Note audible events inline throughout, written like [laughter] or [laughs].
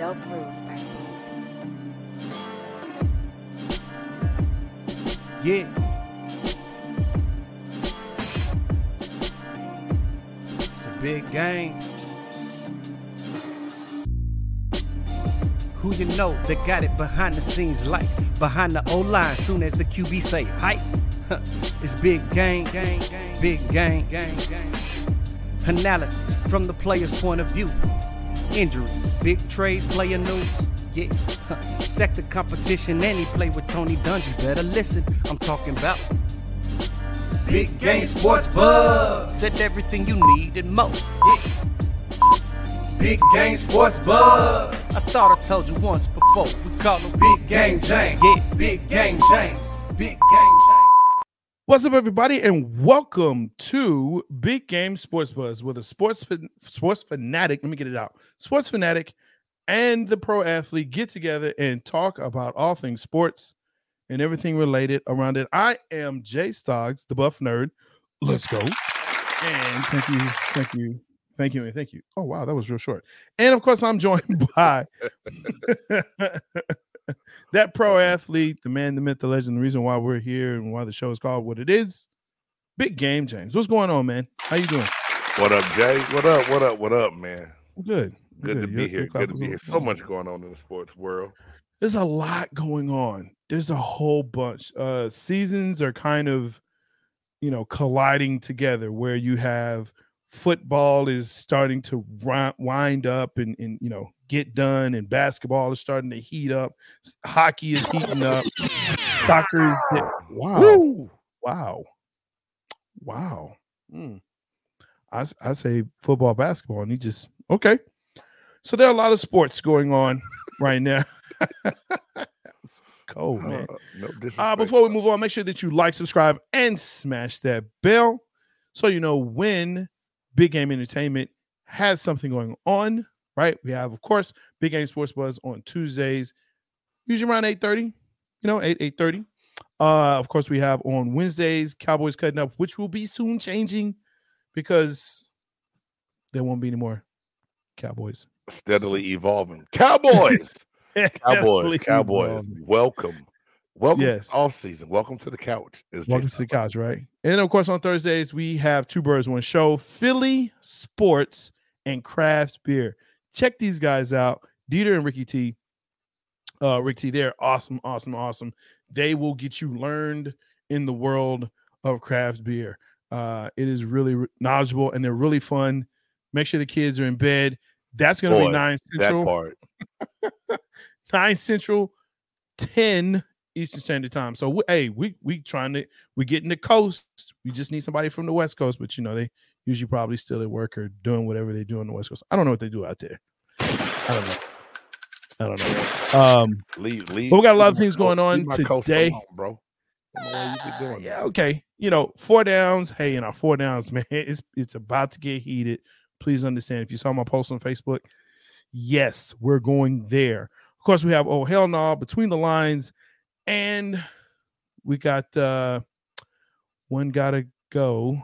Dope Groove by Yeah. It's a big game. Who you know that got it behind the scenes like behind the O line soon as the QB say hype. [laughs] it's big game, game, game, big game, game, game. Analysis from the player's point of view. Injuries, big trades, player news. Yeah, [laughs] sector competition, and he play with Tony Dungy. Better listen, I'm talking about Big Game Sports Buzz. Said everything you need and more. Yeah. Big Game Sports Buzz. I thought I told you once before. We call him Big Game James. Yeah, Big Game James. Big Game. What's up, everybody, and welcome to Big Game Sports Buzz with a sports sports fanatic. Let me get it out. Sports fanatic and the pro athlete get together and talk about all things sports and everything related around it. I am Jay Stoggs, the buff nerd. Let's go. And thank you, thank you, thank you, and thank you. Oh wow, that was real short. And of course, I'm joined [laughs] by [laughs] that pro athlete, the man, the myth, the legend, the reason why we're here and why the show is called what it is. Big game, James. What's going on, man? How you doing? What up, Jay? What up? What up? What up, man? Good. Good to be Your- here. your Good to be here. on. So much going on in the sports world. There's a lot going on. There's a whole bunch. Uh seasons are kind of, you know, colliding together where you have football is starting to wind up and, and you know get done and basketball is starting to heat up hockey is heating up soccer is wow Woo! wow wow Mm. I, I say football basketball and he just okay so there are a lot of sports going on right now [laughs] cold man Uh, no uh, before we move on, make sure that you like, subscribe, and smash that bell so you know when Big Game Entertainment has something going on. Right? We have, of course, Big Game Sports Buzz on Tuesdays, usually around eight thirty. You know, eight eight thirty. Uh, of course, we have on Wednesdays Cowboys cutting up, which will be soon changing because there won't be any more Cowboys. steadily evolving. Cowboys. [laughs] Cowboys. Cowboys. evolving. Welcome. Welcome Yes. off season. Welcome to the couch. Welcome to the couch, right? And then, of course, on Thursdays, we have two birds, one show Philly Sports and Crafts Beer. Check these guys out. Dieter and Ricky T. Uh, Rick T, they're awesome, awesome, awesome. They will get you learned in the world of craft beer. Uh, it is really re- knowledgeable and they're really fun. Make sure the kids are in bed. That's going to be nine That central, part. [laughs] nine central, ten Eastern Standard Time. So we, hey, we we trying to we getting the coast. We just need somebody from the West Coast, but you know they usually probably still at work or doing whatever they do on the West Coast. I don't know what they do out there. I don't know. I don't know. Um, Leave, leave. But we got a lot of things going on leave my coast today. alone, bro. I don't know why you be doing yeah, okay. You know, four downs. Hey, in our four downs, [laughs] man, it's it's about to get heated. Please understand. If you saw my post on Facebook, yes, we're going there. Of course, we have oh hell no between the lines, and we got uh one gotta go.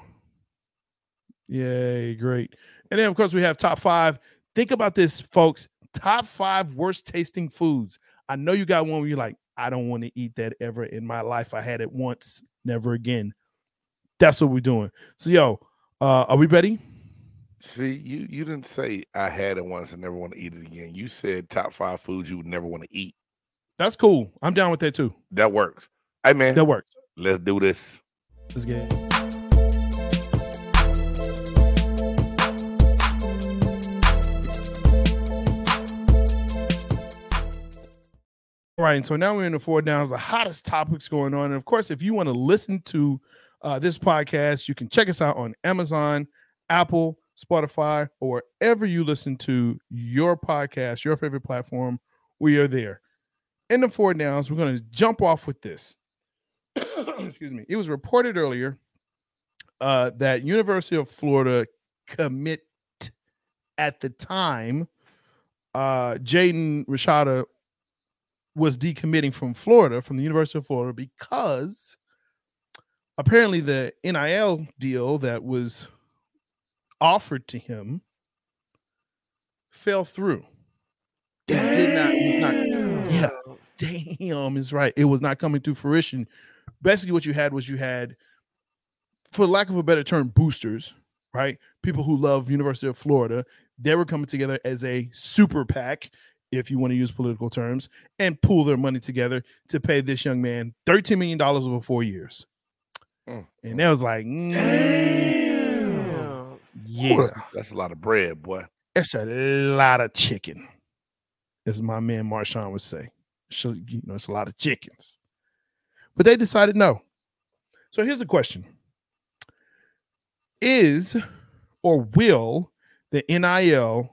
Yay, great. And then of course we have top five. Think about this, folks. Top five worst tasting foods. I know you got one where you're like, I don't want to eat that ever in my life. I had it once, never again. That's what we're doing. So, yo, uh, are we ready? See, you you didn't say I had it once and never want to eat it again. You said top five foods you would never want to eat. That's cool. I'm down with that too. That works. Hey man, That works. let's do this. Let's get it. All right, and so now we're in the four downs, the hottest topics going on. And of course, if you want to listen to uh, this podcast, you can check us out on Amazon, Apple, Spotify, or wherever you listen to your podcast, your favorite platform. We are there. In the four downs, we're going to jump off with this. [coughs] Excuse me. It was reported earlier uh, that University of Florida commit at the time, uh, Jaden Rashada was decommitting from Florida, from the University of Florida, because apparently the NIL deal that was offered to him fell through. Damn. did not, not yeah, damn is right. It was not coming to fruition. Basically, what you had was you had, for lack of a better term, boosters, right? People who love University of Florida. They were coming together as a super PAC, if you want to use political terms, and pool their money together to pay this young man $13 million over four years. Mm. And that was like, mm, yeah. Ooh, that's a lot of bread, boy. That's a lot of chicken, as my man Marshawn would say. So, you know, it's a lot of chickens. But they decided no. So here's the question Is or will the NIL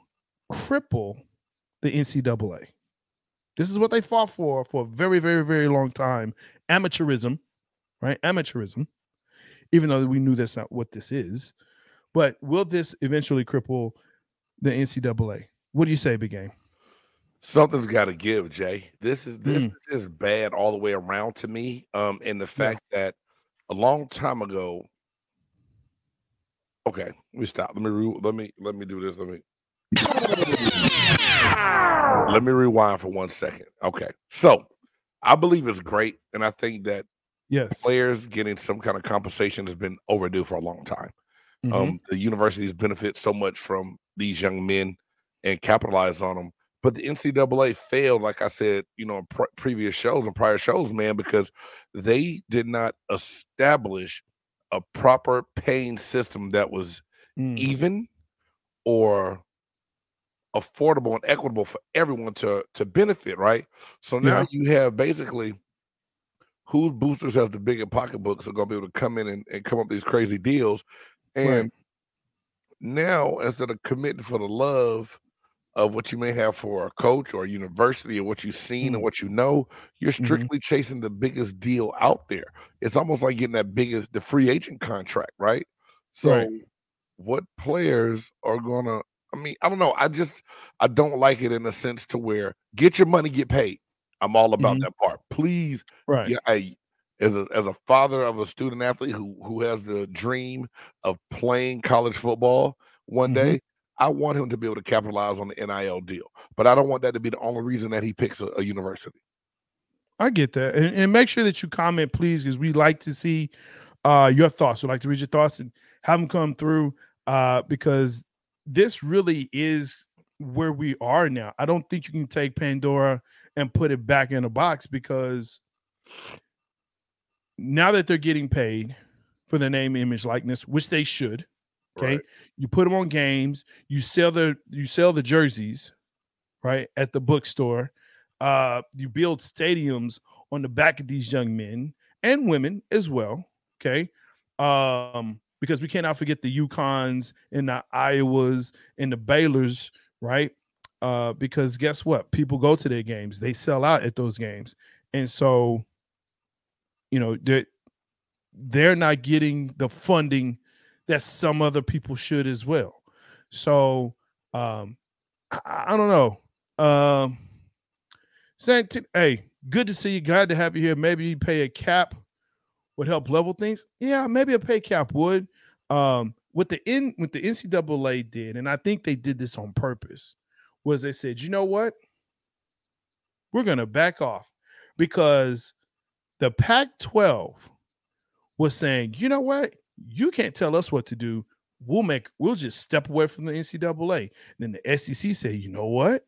cripple the NCAA? This is what they fought for for a very, very, very long time. Amateurism, right? Amateurism, even though we knew that's not what this is. But will this eventually cripple the NCAA? What do you say, Big Game? Something's got to give, Jay. This is this mm. is bad all the way around to me. Um, and the fact yeah. that a long time ago. Okay, let me stop. Let me re- let me let me do this. Let me let me rewind for one second. Okay, so I believe it's great, and I think that yes, players getting some kind of compensation has been overdue for a long time. Mm-hmm. Um, the universities benefit so much from these young men and capitalize on them but the NCAA failed, like I said, you know, pre- previous shows and prior shows, man, because they did not establish a proper paying system that was mm. even or affordable and equitable for everyone to to benefit, right? So now yeah. you have basically whose boosters has the bigger pocketbooks are going to be able to come in and, and come up with these crazy deals, and right. now instead of committing for the love of what you may have for a coach or a university or what you've seen mm-hmm. and what you know, you're mm-hmm. strictly mm-hmm. chasing the biggest deal out there. It's almost like getting that biggest the free agent contract, right? So right. what players are gonna I mean, I don't know. I just I don't like it in a sense to where get your money, get paid. I'm all about mm-hmm. that part. Please, right? Yeah, I, as a as a father of a student athlete who who has the dream of playing college football one mm-hmm. day, I want him to be able to capitalize on the NIL deal, but I don't want that to be the only reason that he picks a, a university. I get that, and, and, make sure that you comment, please, because we like to see uh, your thoughts. We like to read your thoughts and have them come through uh, because this really is where we are now. I don't think you can take Pandora and put it back in a box because now that they're getting paid for the name, image, likeness, which they should, Okay. Right. You put them on games, you sell the you sell the jerseys, right, at the bookstore. Uh, you build stadiums on the back of these young men and women as well. Okay. Um, because we cannot forget the UConns and the Iowas and the Baylors, right? Uh, because guess what? People go to their games, they sell out at those games. And so, you know, they're, they're not getting the funding that some other people should as well. So um I, I don't know. Um saying hey, good to see you. Glad to have you here. Maybe you pay a cap would help level things. Yeah, maybe a pay cap would. Um what the in what the NCAA did, and I think they did this on purpose, was they said, you know what? We're gonna back off because the Pac 12 was saying, you know what? you can't tell us what to do. We'll make we'll just step away from the NCAA. And then the SEC say, you know what?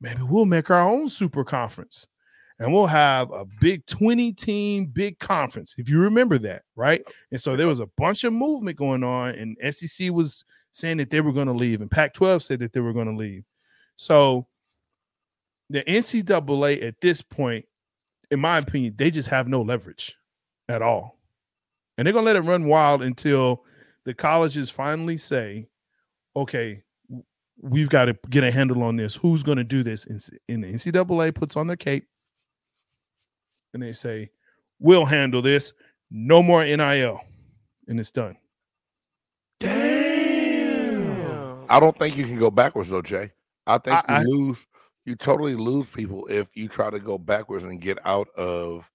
Maybe we'll make our own super conference and we'll have a big 20 team big conference if you remember that right and so there was a bunch of movement going on and sec was saying that they were going to leave and pac 12 said that they were going to leave so the ncaa at this point in my opinion they just have no leverage at all and they're gonna let it run wild until the colleges finally say, "Okay, we've got to get a handle on this. Who's going to do this?" And the NCAA puts on their cape, and they say, "We'll handle this. No more NIL," and it's done. Damn. I don't think you can go backwards though, Jay. I think I, you I, lose. You totally lose people if you try to go backwards and get out of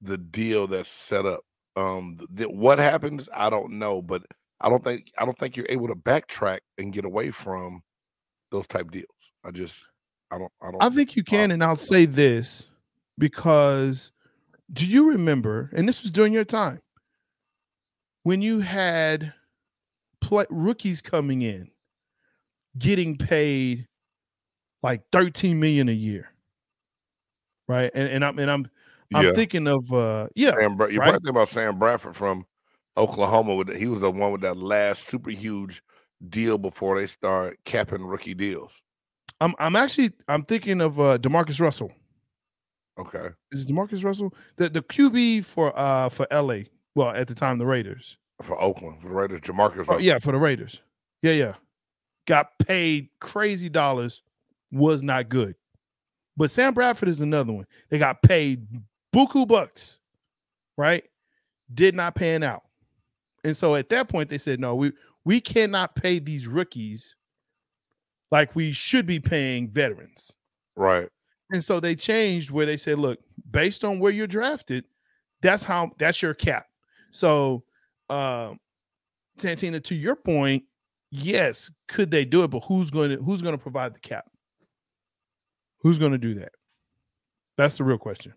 the deal that's set up. Um, th- what happens, I don't know, but I don't think I don't think you're able to backtrack and get away from those type deals. I just I don't. I don't. I think you can, and I'll say this because do you remember? And this was during your time when you had play, rookies coming in, getting paid like thirteen million a year, right? And and I'm and I'm I'm Yeah. thinking of uh yeah Sam, Bra- you're right? probably thinking about Sam Bradford from Oklahoma. With he was the one with that last super huge deal before they start capping rookie deals. I'm I'm actually I'm thinking of uh Demarcus Russell. Okay, Is it Demarcus Russell? The the QB for uh for LA. Well, at the time the Raiders. for Oakland, for the Raiders, Jamarcus. Oh, yeah, for the Raiders. Yeah, yeah. Got paid crazy dollars, was not good. But Sam Bradford is another one. They got paid buku bucks, right? Did not pan out. And so at that point, they said, no, we we cannot pay these rookies like we should be paying veterans. right. And so they changed where they said, look, based on where you're drafted, that's how that's your cap. So um Santina, to your point, yes, could they do it? But who's going to who's going to provide the cap? Who's going to do that? That's the real question.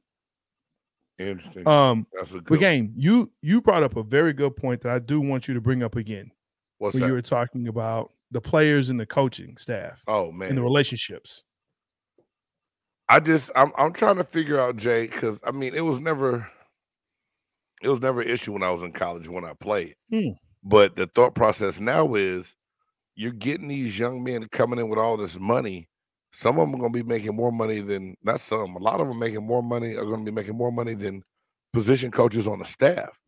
Interesting. Um, That's a good. but game, you you brought up a very good point that I do want you to bring up again. What's when that? you were talking about the players and the coaching staff oh man, and the relationships. I just I'm I'm trying to figure out Jay because I mean it was never it was never an issue when I was in college when I played. Hmm. But the thought process now is you're getting these young men coming in with all this money. Some of them are going to be making more money than not some. A lot of them making more money are going to be making more money than position coaches on the staff.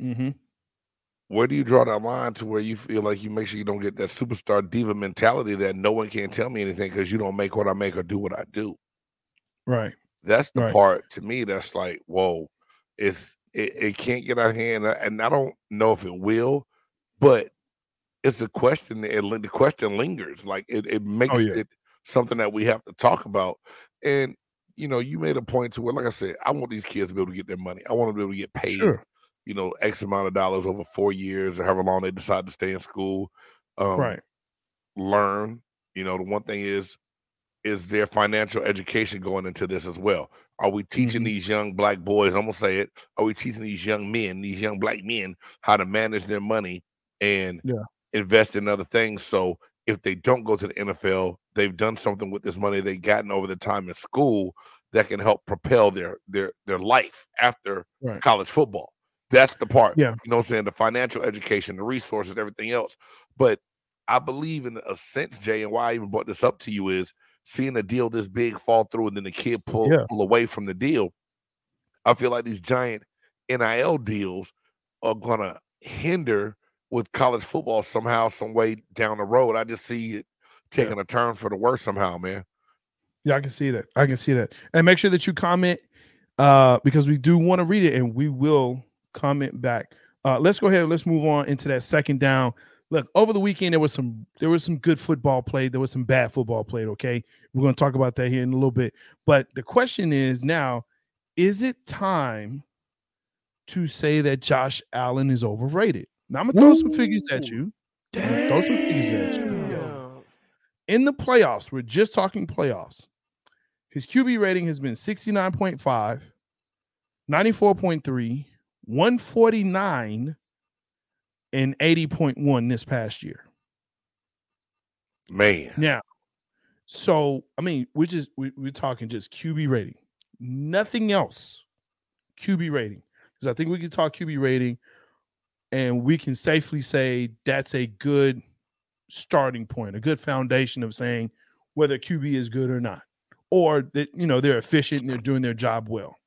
Mm-hmm. Where do you draw that line to where you feel like you make sure you don't get that superstar diva mentality that no one can tell me anything because you don't make what I make or do what I do? Right. That's the Right. part to me that's like, whoa, it's it, it can't get out of hand, and I don't know if it will, but it's a question. that- It, the question lingers. Like it, it makes Oh, yeah. it something that we have to talk about. And you know, you made a point to where, like I said, I want these kids to be able to get their money. I want them to be able to get paid. Sure. You know, X amount of dollars over four years or however long they decide to stay in school. Um, right. learn. You know, the one thing is, is their financial education going into this as well? Are we teaching Mhm. these young black boys? I'm gonna say it. Are we teaching these young men, these young black men, how to manage their money and Yeah. invest in other things? So if they don't go to the NFL, they've done something with this money they've gotten over the time in school that can help propel their their their life after Right. college football. That's the part. Yeah. You know what I'm saying? The financial education, the resources, everything else. But I believe in a sense, Jay, and why I even brought this up to you is seeing a deal this big fall through and then the kid pull, Yeah. pull away from the deal. I feel like these giant NIL deals are gonna hinder with college football somehow, some way down the road. I just see it taking a turn for the worse somehow, man. Yeah, I can see that. I can see that. And make sure that you comment uh because we do want to read it and we will comment back. Uh let's go ahead and let's move on into that second down. Look, over the weekend there was some there was some good football played, there was some bad football played, okay? We're going to talk about that here in a little bit. But the question is now, is it time to say that Josh Allen is overrated? Now I'm going to throw some figures at you. Throw some figures at you in the playoffs, we're just talking playoffs. His QB rating has been 69.5, 94.3, 149, and 80.1 this past year. Man. Now, so I mean, we're just we, we're talking just QB rating, nothing else. QB rating, because I think we can talk QB rating, and we can safely say that's a good starting point, a good foundation of saying whether QB is good or not, or that you know they're efficient and they're doing their job well.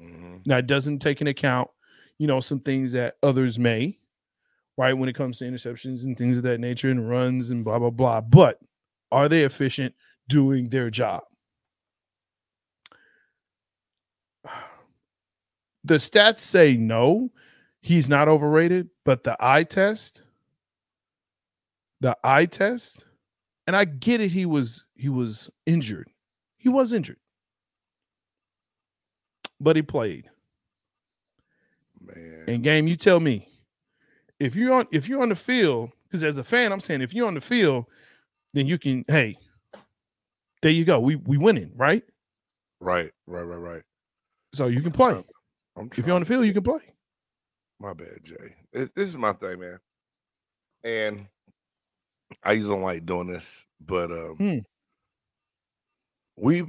Mhm. Now it doesn't take into account, you know, some things that others may, right, when it comes to interceptions and things of that nature and runs and blah blah blah. But are they efficient doing their job? [sighs] The stats say no, he's not overrated, but the eye test, the eye test, and I get it, he was he was injured. He was injured. But he played. Man. And game, you tell me if you're on if you're on the field, because as a fan, I'm saying if you're on the field, then you can, hey, there you go. We we winning, right? Right, right, right, right. So you can play. If you're on the field, you can play. My bad, Jay. This, this is my thing, man. And I usually don't like doing this, but um, Hmm. we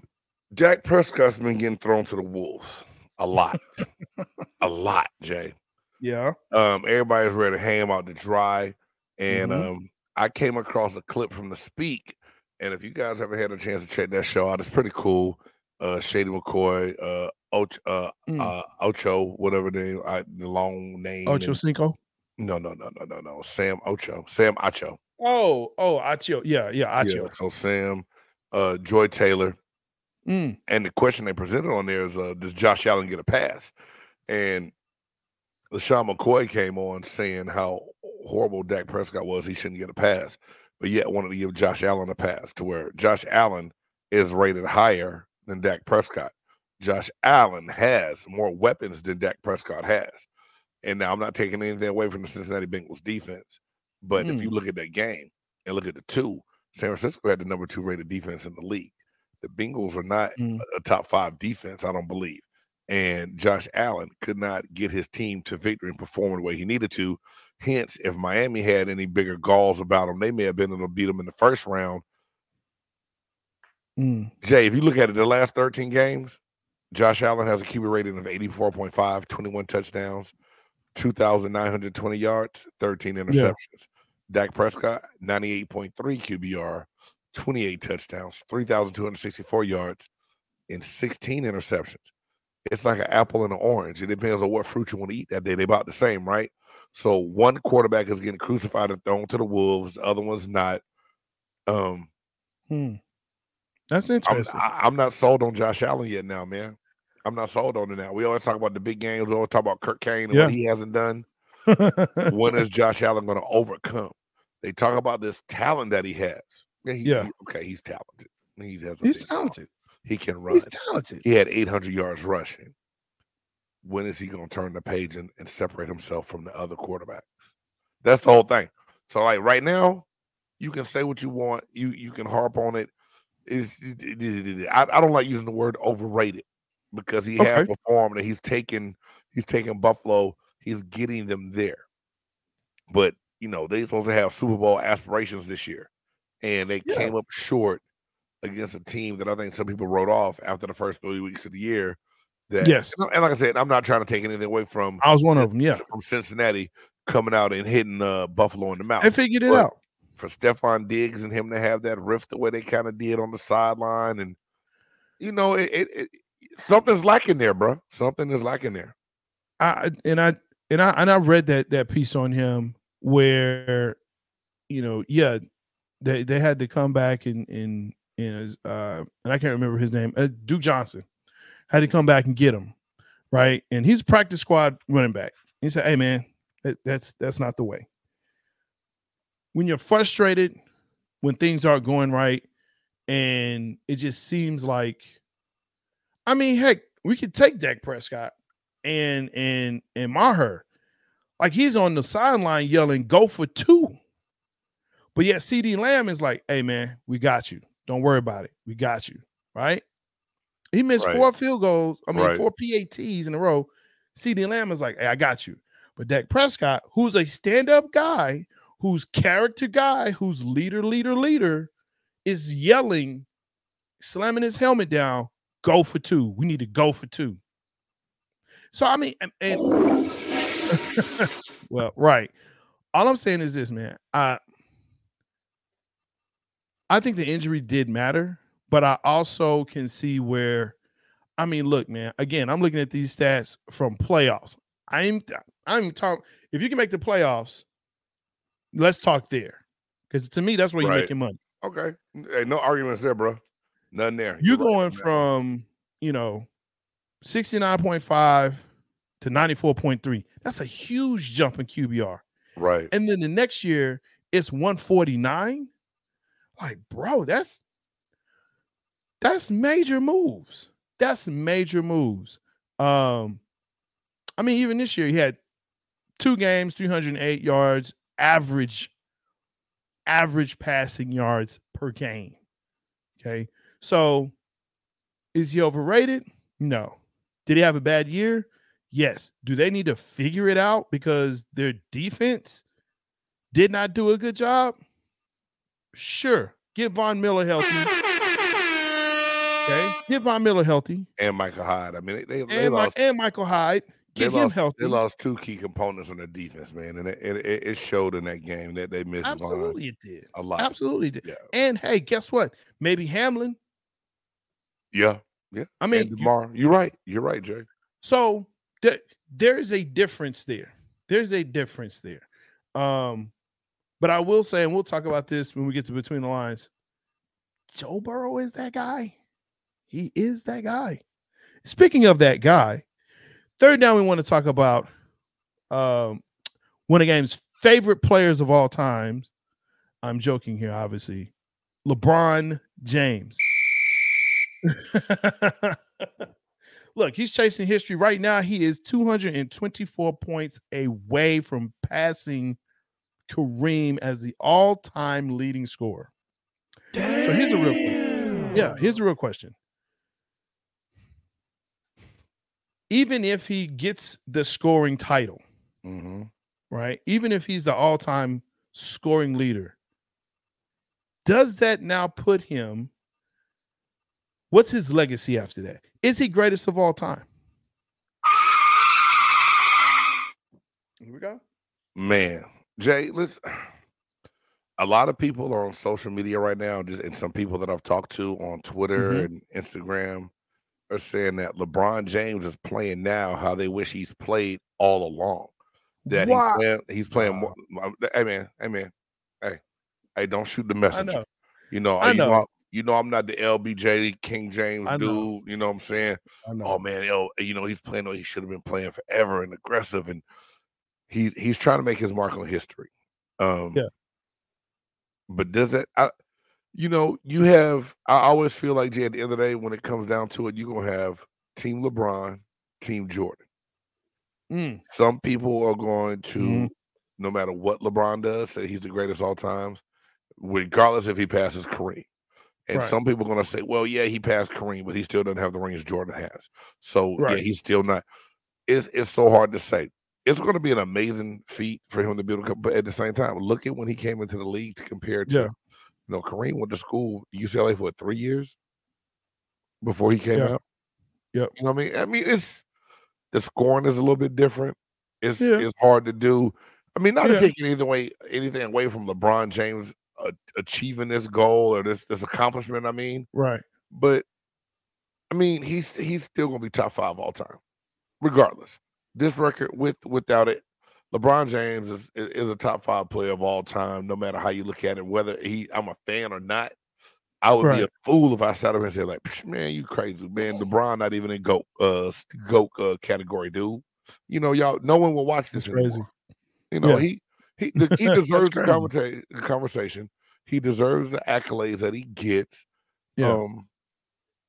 Dak Prescott's been getting thrown to the wolves a lot, [laughs] a lot, Jay. Yeah. Um, everybody's ready to hang him out to dry, and Mhm. um, I came across a clip from the Speak, and if you guys ever had a chance to check that show out, it's pretty cool. Uh, Shady McCoy, uh, Ocho, uh, Mm. uh, Ocho, whatever the uh, the long name. Ocho and- Cinco. no, no, no, no, no, no. Sam Ocho. Sam Acho. Oh, oh, Acho. Yeah, yeah, Acho. Yeah, so Sam, uh, Joy Taylor. Mm. And the question they presented on there is uh, does Josh Allen get a pass? And LeSean McCoy came on saying how horrible Dak Prescott was, he shouldn't get a pass. But yet wanted to give Josh Allen a pass to where Josh Allen is rated higher than Dak Prescott. Josh Allen has more weapons than Dak Prescott has. And now I'm not taking anything away from the Cincinnati Bengals defense. But if you look at that game and look at the two, San Francisco had the number two rated defense in the league. The Bengals are not Mm. a top five defense, I don't believe. And Josh Allen could not get his team to victory and perform the way he needed to. Hence, if Miami had any bigger galls about them, they may have been able to beat them in the first round. Mm. Jay, if you look at it, the last 13 games, Josh Allen has a QB rating of 84.5, 21 touchdowns, 2,920 yards, 13 interceptions. Dak Prescott, 98.3 QBR, 28 touchdowns, 3,264 yards, and 16 interceptions. It's like an apple and an orange. It depends on what fruit you want to eat that day. They're about the same, right? So one quarterback is getting crucified and thrown to the wolves, the other one's not. Um, Hmm. That's I'm, interesting. I, I'm not sold on Josh Allen yet now, man. I'm not sold on it now. We always talk about the big games. We always talk about Kirk Kane and Yeah. what he hasn't done. when [laughs] is Josh Allen going to overcome? They talk about this talent that he has. Yeah, he- Yeah. he- okay, he's talented. Has He's talented. He can run. He's talented. He had 800 yards rushing. When is he going to turn the page and, and separate himself from the other quarterbacks? That's the whole thing. So, like right now, you can say what you want. You you can harp on it. Is I, I don't like using the word overrated because he has performed and he's taken he's taken Buffalo. He's getting them there. But you know they're supposed to have Super Bowl aspirations this year, and they Yeah. came up short against a team that I think some people wrote off after the first three weeks of the year. That Yes. and, like I said, I'm not trying to take anything away from I was one of them. Yeah. from Cincinnati coming out and hitting uh, Buffalo in the mouth They figured it But- out. for Stefon Diggs and him to have that rift the way they kind of did on the sideline, and you know, it, it, it something's lacking there, bro. Something is lacking there. I and I and I and I read that that piece on him where, you know, yeah, they they had to come back and and and uh and I can't remember his name, uh, Duke Johnson, had to come back and get him, right? And he's practice squad running back. He said, "Hey, man, that, that's that's not the way. When you're frustrated, when things aren't going right, and it just seems like, I mean, heck, we could take Dak Prescott." and and and Maher, like he's on the sideline yelling, "Go for two. But yet CeeDee Lamb is like, "Hey man, we got you. Don't worry about it. We got you." Right? He missed Right. four field goals. I mean, Right. four PATs in a row. CeeDee Lamb is like, "Hey, I got you." But Dak Prescott, who's a stand-up guy, who's character guy, who's leader, leader, leader, is yelling, slamming his helmet down, "Go for two. We need to go for two. So I mean, and, and- [laughs] [laughs] well, right. All I'm saying is this, man. I I think the injury did matter, but I also can see where. I mean, look, man. Again, I'm looking at these stats from playoffs. I'm I'm talking. If you can make the playoffs, let's talk there, because to me, that's where you're Right. making money. Okay, hey, no arguments there, bro. Nothing there. You're right going one. from you know 69.5 to 94.3. That's a huge jump in QBR. right. And then the next year it's 149. Like, bro, that's that's major moves. That's major moves. Um, I mean, even this year he had two games, 308 yards, average, average passing yards per game. Okay. So is he overrated? No. Did he have a bad year? Yes. Do they need to figure it out because their defense did not do a good job? Sure. Get Von Miller healthy. Okay. Get Von Miller healthy. And Michael Hyde. I mean, they, they, they And, Mi- lost. and Michael Hyde. They Get him lost, healthy. they lost two key components on their defense, man, and it, it, it showed in that game that they missed Von Absolutely, it did. a lot. Absolutely did. Yeah, And hey, guess what? Maybe Hamlin. yeah. Yeah. I mean, mean, you- you're right. You're right, Jay. So there, there's a difference there. There's a difference there. Um, but I will say, and we'll talk about this when we get to between the lines. Joe Burrow is that guy. He is that guy. Speaking of that guy, third down, we want to talk about um, one of game's favorite players of all time. I'm joking here, obviously. LeBron James. [laughs] Look, he's chasing history right now. He is 224 points away from passing Kareem as the all-time leading scorer. So here's a real question. Yeah, here's a real question. Even if he gets the scoring title, hmm right? Even if he's the all-time scoring leader, does that now put him? What's his legacy after that? Is he greatest of all time? Here we go. Man, Jay, listen. A lot of people are on social media right now, just and some people that I've talked to on Twitter Mhm. and Instagram are saying that LeBron James is playing now how they wish he's played all along. That Wow. he's playing, he's playing. Wow. more- Hey man, hey man, hey, hey, don't shoot the I messenger. know. You know, I you know. I'm- you know, I'm not the LBJ King James dude. You know what I'm saying? Oh man, yo, you know, he's playing what he should have been playing forever and aggressive, and he's he's trying to make his mark on history. Um, Yeah. But does it? I, you know, you have. I always feel like Jay. At the end of the day, when it comes down to it, you're gonna have Team LeBron, Team Jordan. Mm, Some people are going to, Mhm. no matter what LeBron does, say he's the greatest all times, regardless if he passes Kareem. And Right. some people are going to say, well, yeah, he passed Kareem, but he still doesn't have the rings Jordan has. So yeah, he's still not. It's it's so hard to say. It's going to be an amazing feat for him to be able to come, but at the same time, look at when he came into the league to compare to, Yeah. you know, Kareem went to school UCLA for three years before he came Yeah. out. Yeah, You know what I mean? I mean, it's the scoring is a little bit different. It's Yeah. it's hard to do. I mean, not Yeah. to take anything away anything away from LeBron James uh, achieving this goal or this this accomplishment. I mean, right. but I mean, he's he's still gonna be top five all time, regardless. This record with without it, LeBron James is is a top five player of all time, no matter how you look at it. Whether he I'm a fan or not, I would be a fool if I sat up and said like, man, you crazy, man. LeBron not even in goat uh goat uh, category, dude. You know, y'all, no one will watch this crazy. You know, Yeah. he he he [laughs] deserves the conversa- the conversation. He deserves the accolades that he gets. Yeah. Um,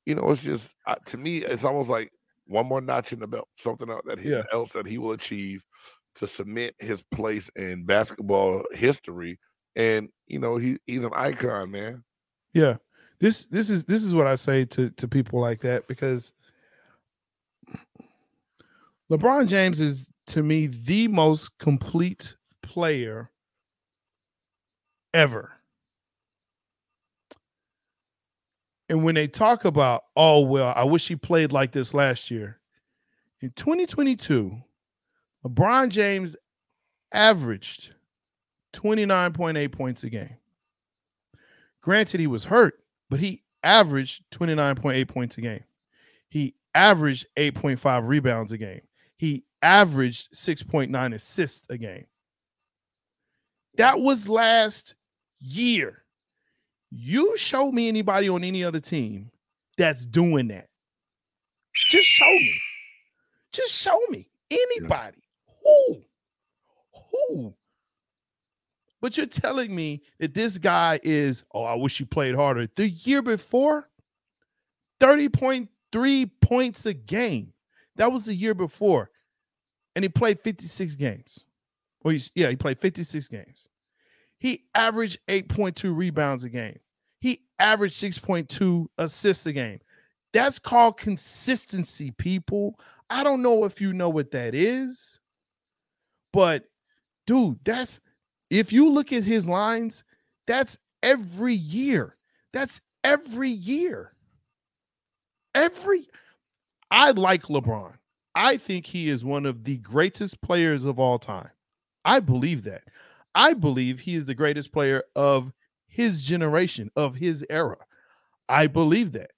you know, it's just uh, to me, it's almost like one more notch in the belt, something else that he, Yeah. else that he will achieve to cement his place in basketball history. And you know, he he's an icon, man. Yeah. This this is this is what I say to to people like that because LeBron James is to me the most complete player ever. And when they talk about, oh well, I wish he played like this last year. In 2022, LeBron James averaged 29.8 points a game. Granted, he was hurt, but he averaged 29.8 points a game. He averaged 8.5 rebounds a game. He averaged 6.9 assists a game. That was last year. You show me anybody on any other team that's doing that. Just show me. Just show me anybody. Who? Who? But you're telling me that this guy is, oh, I wish he played harder. The year before, 30.3 points a game. That was the year before. And he played 56 games. Well, he's, yeah, he played 56 games. He averaged 8.2 rebounds a game. He averaged 6.2 assists a game. That's called consistency, people. I don't know if you know what that is, but dude, that's if you look at his lines, that's every year. That's every year. Every I like LeBron. I think he is one of the greatest players of all time. I believe that. I believe he is the greatest player of his generation, of his era. I believe that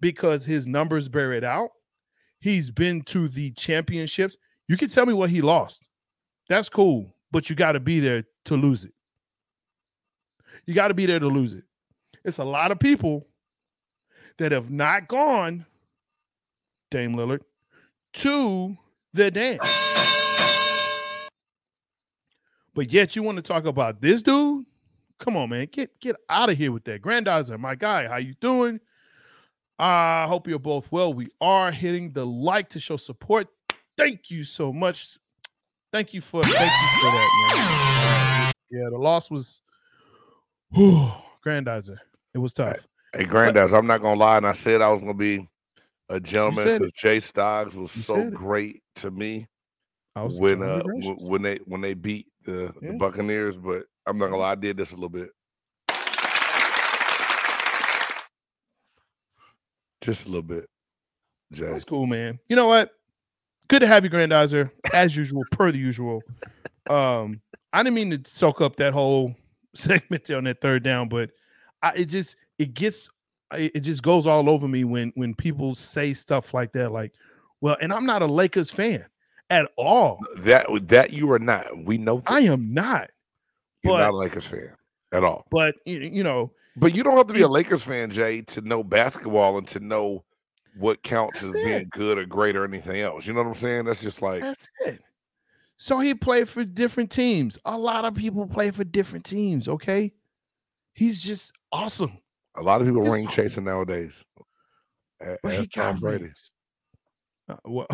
because his numbers bear it out. He's been to the championships. You can tell me what he lost. That's cool, but you got to be there to lose it. You got to be there to lose it. It's a lot of people that have not gone, Dame Lillard, to the dance. But yet you want to talk about this dude? Come on, man. Get get out of here with that. Grandizer, my guy, how you doing? I uh, hope you're both well. We are hitting the like to show support. Thank you so much. Thank you for thank you for that, man. Yeah, the loss was whew, Grandizer. It was tough. Hey, Grandizer, I'm not gonna lie, and I said I was gonna be a gentleman because Jay Stoggs was you so great to me when uh when they when they beat the, yeah. the Buccaneers, but I'm not gonna lie, I did this a little bit. Just a little bit. Jay. That's cool, man. You know what? Good to have you, Grandizer, as usual, per the usual. Um, I didn't mean to soak up that whole [laughs] segment on that third down, but I, it just it gets it just goes all over me when when people say stuff like that. Like, well, and I'm not a Lakers fan at all. That that you are not. We know. I am not. You're but, not a Lakers fan at all. But you know, but you don't have to be a Lakers fan, Jay, to know basketball and to know what counts as it. being good or great or anything else. You know what I'm saying? That's just like that's it. So he played for different teams. A lot of people play for different teams. Okay, he's just awesome. A lot of people ring awesome. chasing nowadays. But he got Brady. Rings. Uh, well,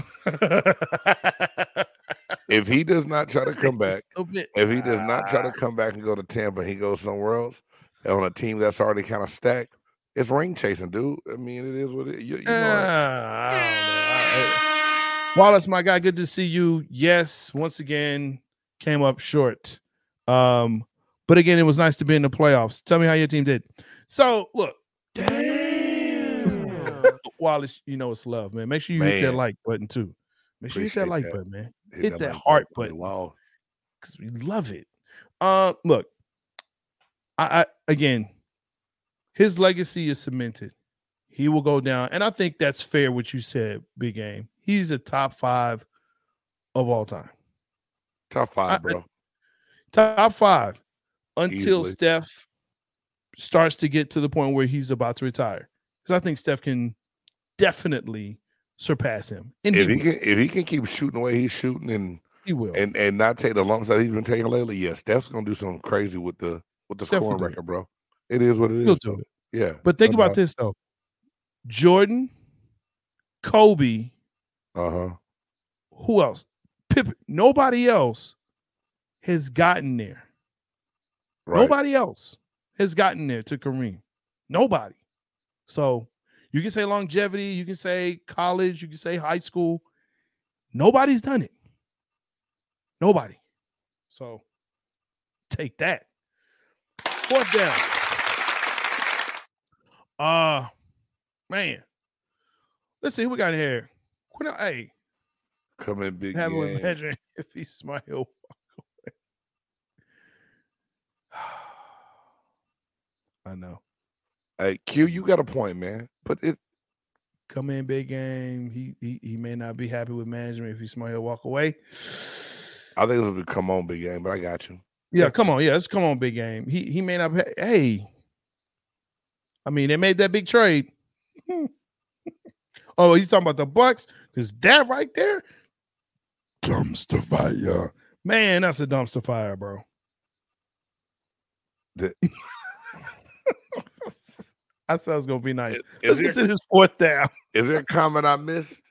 if he does not [laughs] try to come back, if he does not try to come back and go to Tampa, he goes somewhere else on a team that's already kind of stacked. It's ring chasing, dude. I mean, it is what it. You, you know. Uh, I Wallace, my guy, good to see you. Yes, once again, came up short. Um, but again, it was nice to be in the playoffs. Tell me how your team did. So, look, Wallace, you know it's love, man. Make sure you man. hit that like button too. Make sure you hit that like that. button, man. Hit, hit that, that like heart button. Wow. Because we love it. Uh look, I, I again, his legacy is cemented. He will go down. And I think that's fair what you said, big game. He's a top five of all time. Top five, I, bro. Top five until Easily. Steph starts to get to the point where he's about to retire. Because I think Steph can definitely surpass him. And if he, he can, if he can keep shooting the way he's shooting, and he will, and and not take the lumps that he's been taking lately, yeah, Steph's gonna do something crazy with the with the Steph scoring record, bro. It is what it He'll is. do it. Yeah, but think about this though: Jordan, Kobe, uh huh. Who else? Pippen. Nobody else has gotten there. Right. Nobody else has gotten there to Kareem. Nobody. So you can say longevity, you can say college, you can say high school. Nobody's done it. Nobody. So take that. Fourth down. Uh man. Let's see who we got here. Hey. Come in big. Have Legend. [laughs] if he smile walk away. [sighs] I know. Hey, Q, you got a point, man. But it come in big game. He he he may not be happy with management if he's smart he'll walk away. [sighs] I think this will be come on big game, but I got you. Yeah, come on. Yeah, let's come on big game. He he may not. Hey, I mean, they made that big trade. [laughs] oh, he's talking about the Bucks because that right there, dumpster fire. Man, that's a dumpster fire, bro. The- [laughs] I said it's gonna be nice. Is, Let's get to this fourth down. Is there a comment I missed?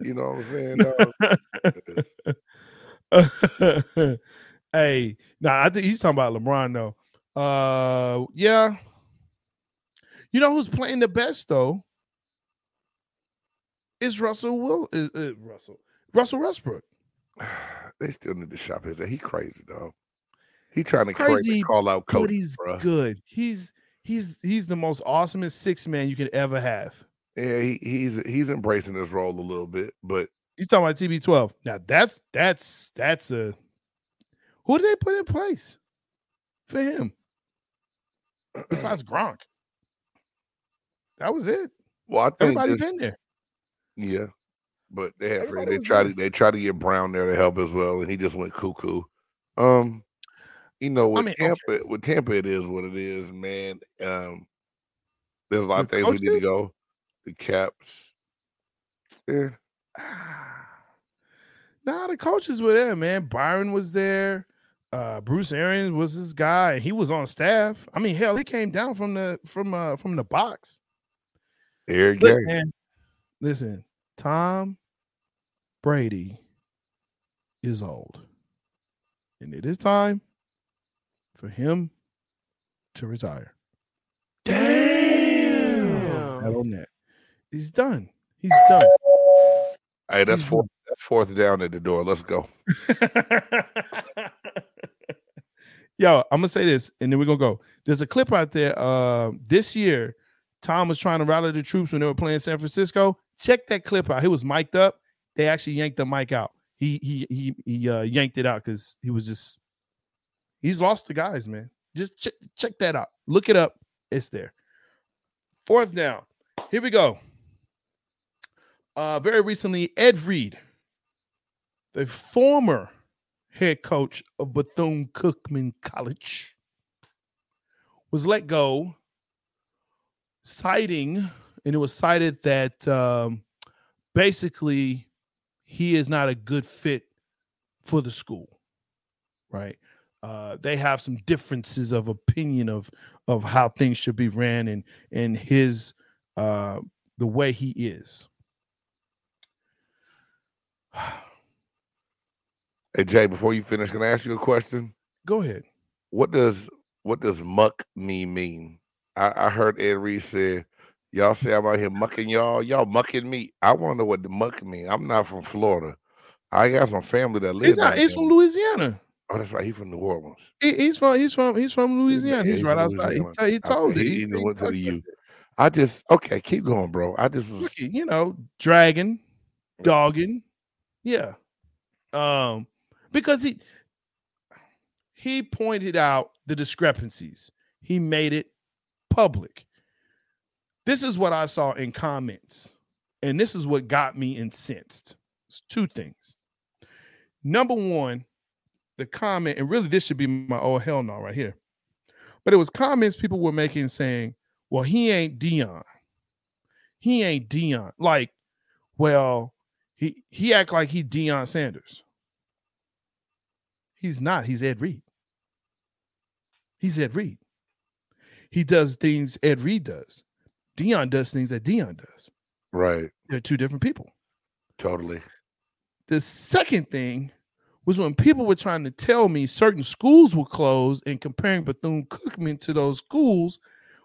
You know what I'm saying? [laughs] hey, nah, I think he's talking about LeBron though. Uh, yeah. You know who's playing the best though? Is Russell Will is, is Russell Russell Westbrook. [sighs] they still need to shop his. He crazy though. He trying to Crazy, call out coach. But he's good. He's he's he's the most awesomest six man you could ever have. Yeah, he, he's he's embracing this role a little bit, but He's talking about TB12. Now that's that's that's a who did they put in place for him [clears throat] besides Gronk? That was it. well, I think Everybody this- been there. yeah, but they have they was tried there. to they tried to get Brown there to help as well, and he just went cuckoo. Um, you know, with mean, Tampa, with Tampa, it is what it is, man. Um, there's a lot of things we need to go. The caps, yeah, [sighs] Nah, the coaches were there, man. Byron was there. Uh, Bruce Arians was this guy. He was on staff. I mean, hell, he came down from the from uh from the box. Eric Gary. man, listen, Tom Brady is old, and it is time for him to retire. Damn. That on that. He's done. He's done. Hey, that's he's fourth. That's fourth down at the door. Let's go. [laughs] Yo, I'm gonna say this, and then we're gonna go. There's a clip out there. Uh, this year, Tom was trying to rally the troops when they were playing San Francisco. Check that clip out. He was mic'd up. They actually yanked the mic out. He he he he uh, yanked it out because he was just he's lost the guys, man. Just check check that out. Look it up. It's there. Fourth down. Here we go. Uh, very recently, Ed Reed, the former head coach of Bethune Cookman College, was let go, citing, and it was cited that um, basically he is not a good fit for the school, right? Uh, they have some differences of opinion of of how things should be ran and and his uh, the way he is. Hey Jay, before you finish, can I ask you a question? Go ahead. What does what does muck me mean? I, I heard Ed Reed say, "Y'all say I'm out here mucking y'all. Y'all mucking me. I want to know what the muck mean. I'm not from Florida. I got some family that live. He's, not, he's from Louisiana. Oh, that's right. He's from New Orleans. He- he's from he's from he's from Louisiana. He's he's right outside. He, he I- told you. he He's- even he went to the you. U. I just okay. Keep going, bro. I just was you know, dragging, dogging, yeah. Um, because he he pointed out the discrepancies. He made it public. This is what I saw in comments, and this is what got me incensed. It's two things. Number one, the comment, and really this should be my oh hell no right here. But it was comments people were making saying, well, he ain't Deion he ain't Deion. Like, well, he he act like he Deion Sanders. He's not. He's Ed Reed. He's Ed Reed. He does things Ed Reed does. Deion does things that Deion does. right. They're two different people. Totally. The second thing was when people were trying to tell me certain schools were closed and comparing Bethune Cookman to those schools,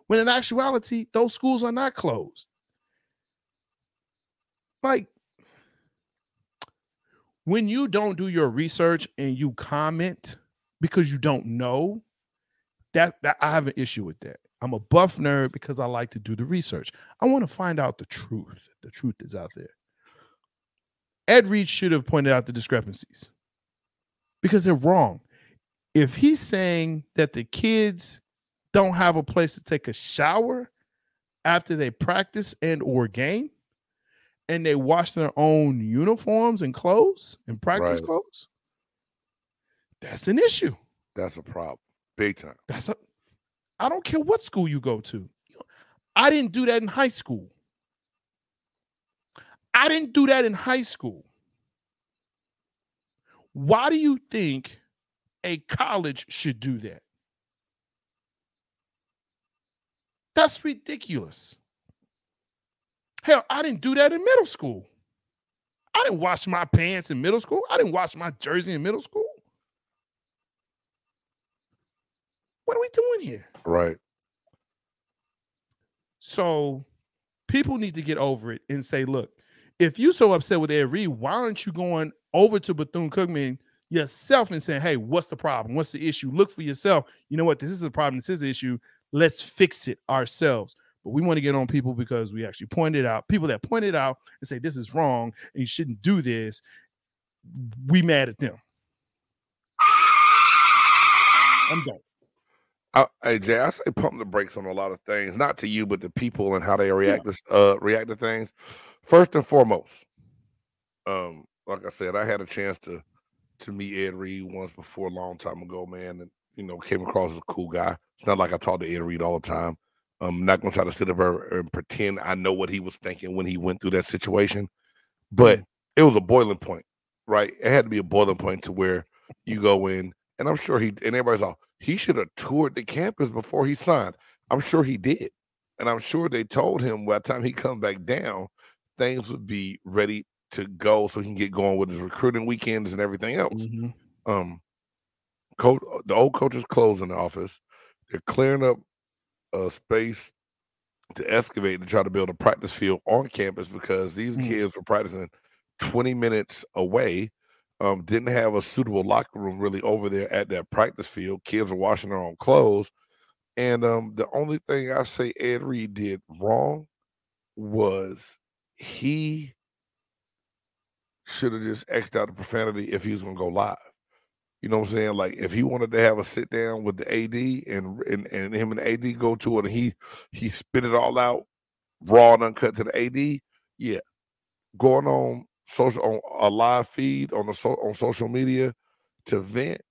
when in actuality, those schools are not closed. Like, when you don't do your research and you comment because you don't know, that, that I have an issue with that. I'm a buff nerd because I like to do the research. I want to find out the truth. The truth is out there. Ed Reed should have pointed out the discrepancies because they're wrong. If he's saying that the kids don't have a place to take a shower after they practice and or game and they wash their own uniforms and clothes and practice Right. clothes, that's an issue. That's a problem. Big time. That's a I don't care what school you go to. I didn't do that in high school. I didn't do that in high school. Why do you think a college should do that? That's ridiculous. Hell, I didn't do that in middle school. I didn't wash my pants in middle school. I didn't wash my jersey in middle school. what are we doing here? Right. So people need to get over it and say, look, if you're so upset with Ed Reed, why aren't you going over to Bethune Cookman yourself and saying, hey, what's the problem? What's the issue? Look for yourself. You know what? This is a problem. This is an issue. Let's fix it ourselves. But we want to get on people because we actually pointed out people that pointed out and say this is wrong and you shouldn't do this. We mad at them. I'm done. I, hey Jay, I say pump the brakes on a lot of things, not to you, but to people and how they react yeah. to uh, react to things. First and foremost, um, like I said, I had a chance to to meet Ed Reed once before a long time ago, man, and you know came across as a cool guy. It's not like I talk to Ed Reed all the time. I'm not gonna try to sit up there and pretend I know what he was thinking when he went through that situation, but mm. it was a boiling point, right? It had to be a boiling point to where you go in, and I'm sure he and everybody's all he should have toured the campus before he signed. I'm sure he did. And I'm sure they told him by the time he come back down, things would be ready to go so he can get going with his recruiting weekends and everything else. Mm-hmm. Um, coach, the old coach is closing the office. They're clearing up a space to excavate to try to build a practice field on campus because these mm-hmm. kids were practicing 20 minutes away um, didn't have a suitable locker room really over there at that practice field. Kids were washing their own clothes. And um, the only thing I say Ed Reed did wrong was he should have just X'd out the profanity if he was to go live. You know what I'm saying? Like if he wanted to have a sit down with the AD and and, and him and AD go to it and he he spit it all out raw and uncut to the AD, yeah. Going on social on a live feed on the so, on social media to vent.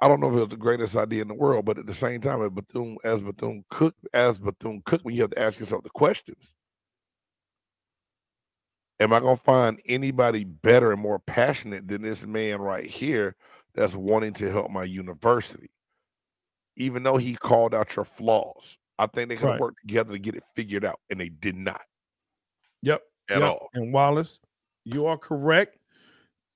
I don't know if it was the greatest idea in the world, but at the same time, as Bethune as Bethune Cook as Bethune Cookman, you have to ask yourself the questions. Am I gonna find anybody better and more passionate than this man right here that's wanting to help my university? Even though he called out your flaws, I think they could right. work together to get it figured out, and they did not. Yep. At yep. all. And Wallace, you are correct.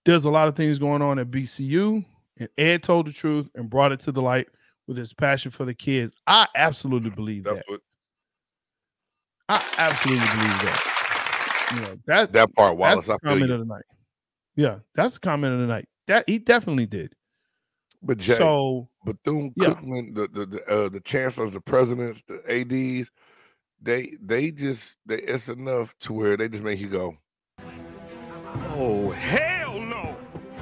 There's a lot of things going on at BCU, and Ed told the truth and brought it to the light with his passion for the kids. I absolutely mm-hmm. believe That's that. What... I absolutely believe that. You know, that that part, Wallace. That's the comment of the night. Yeah, that's the comment of the night. That he definitely did. But Jay, so Bethune yeah. Cookman, the the the, uh, the chancellors, the presidents, the ads, they they just they, it's enough to where they just make you go, Oh, hell no!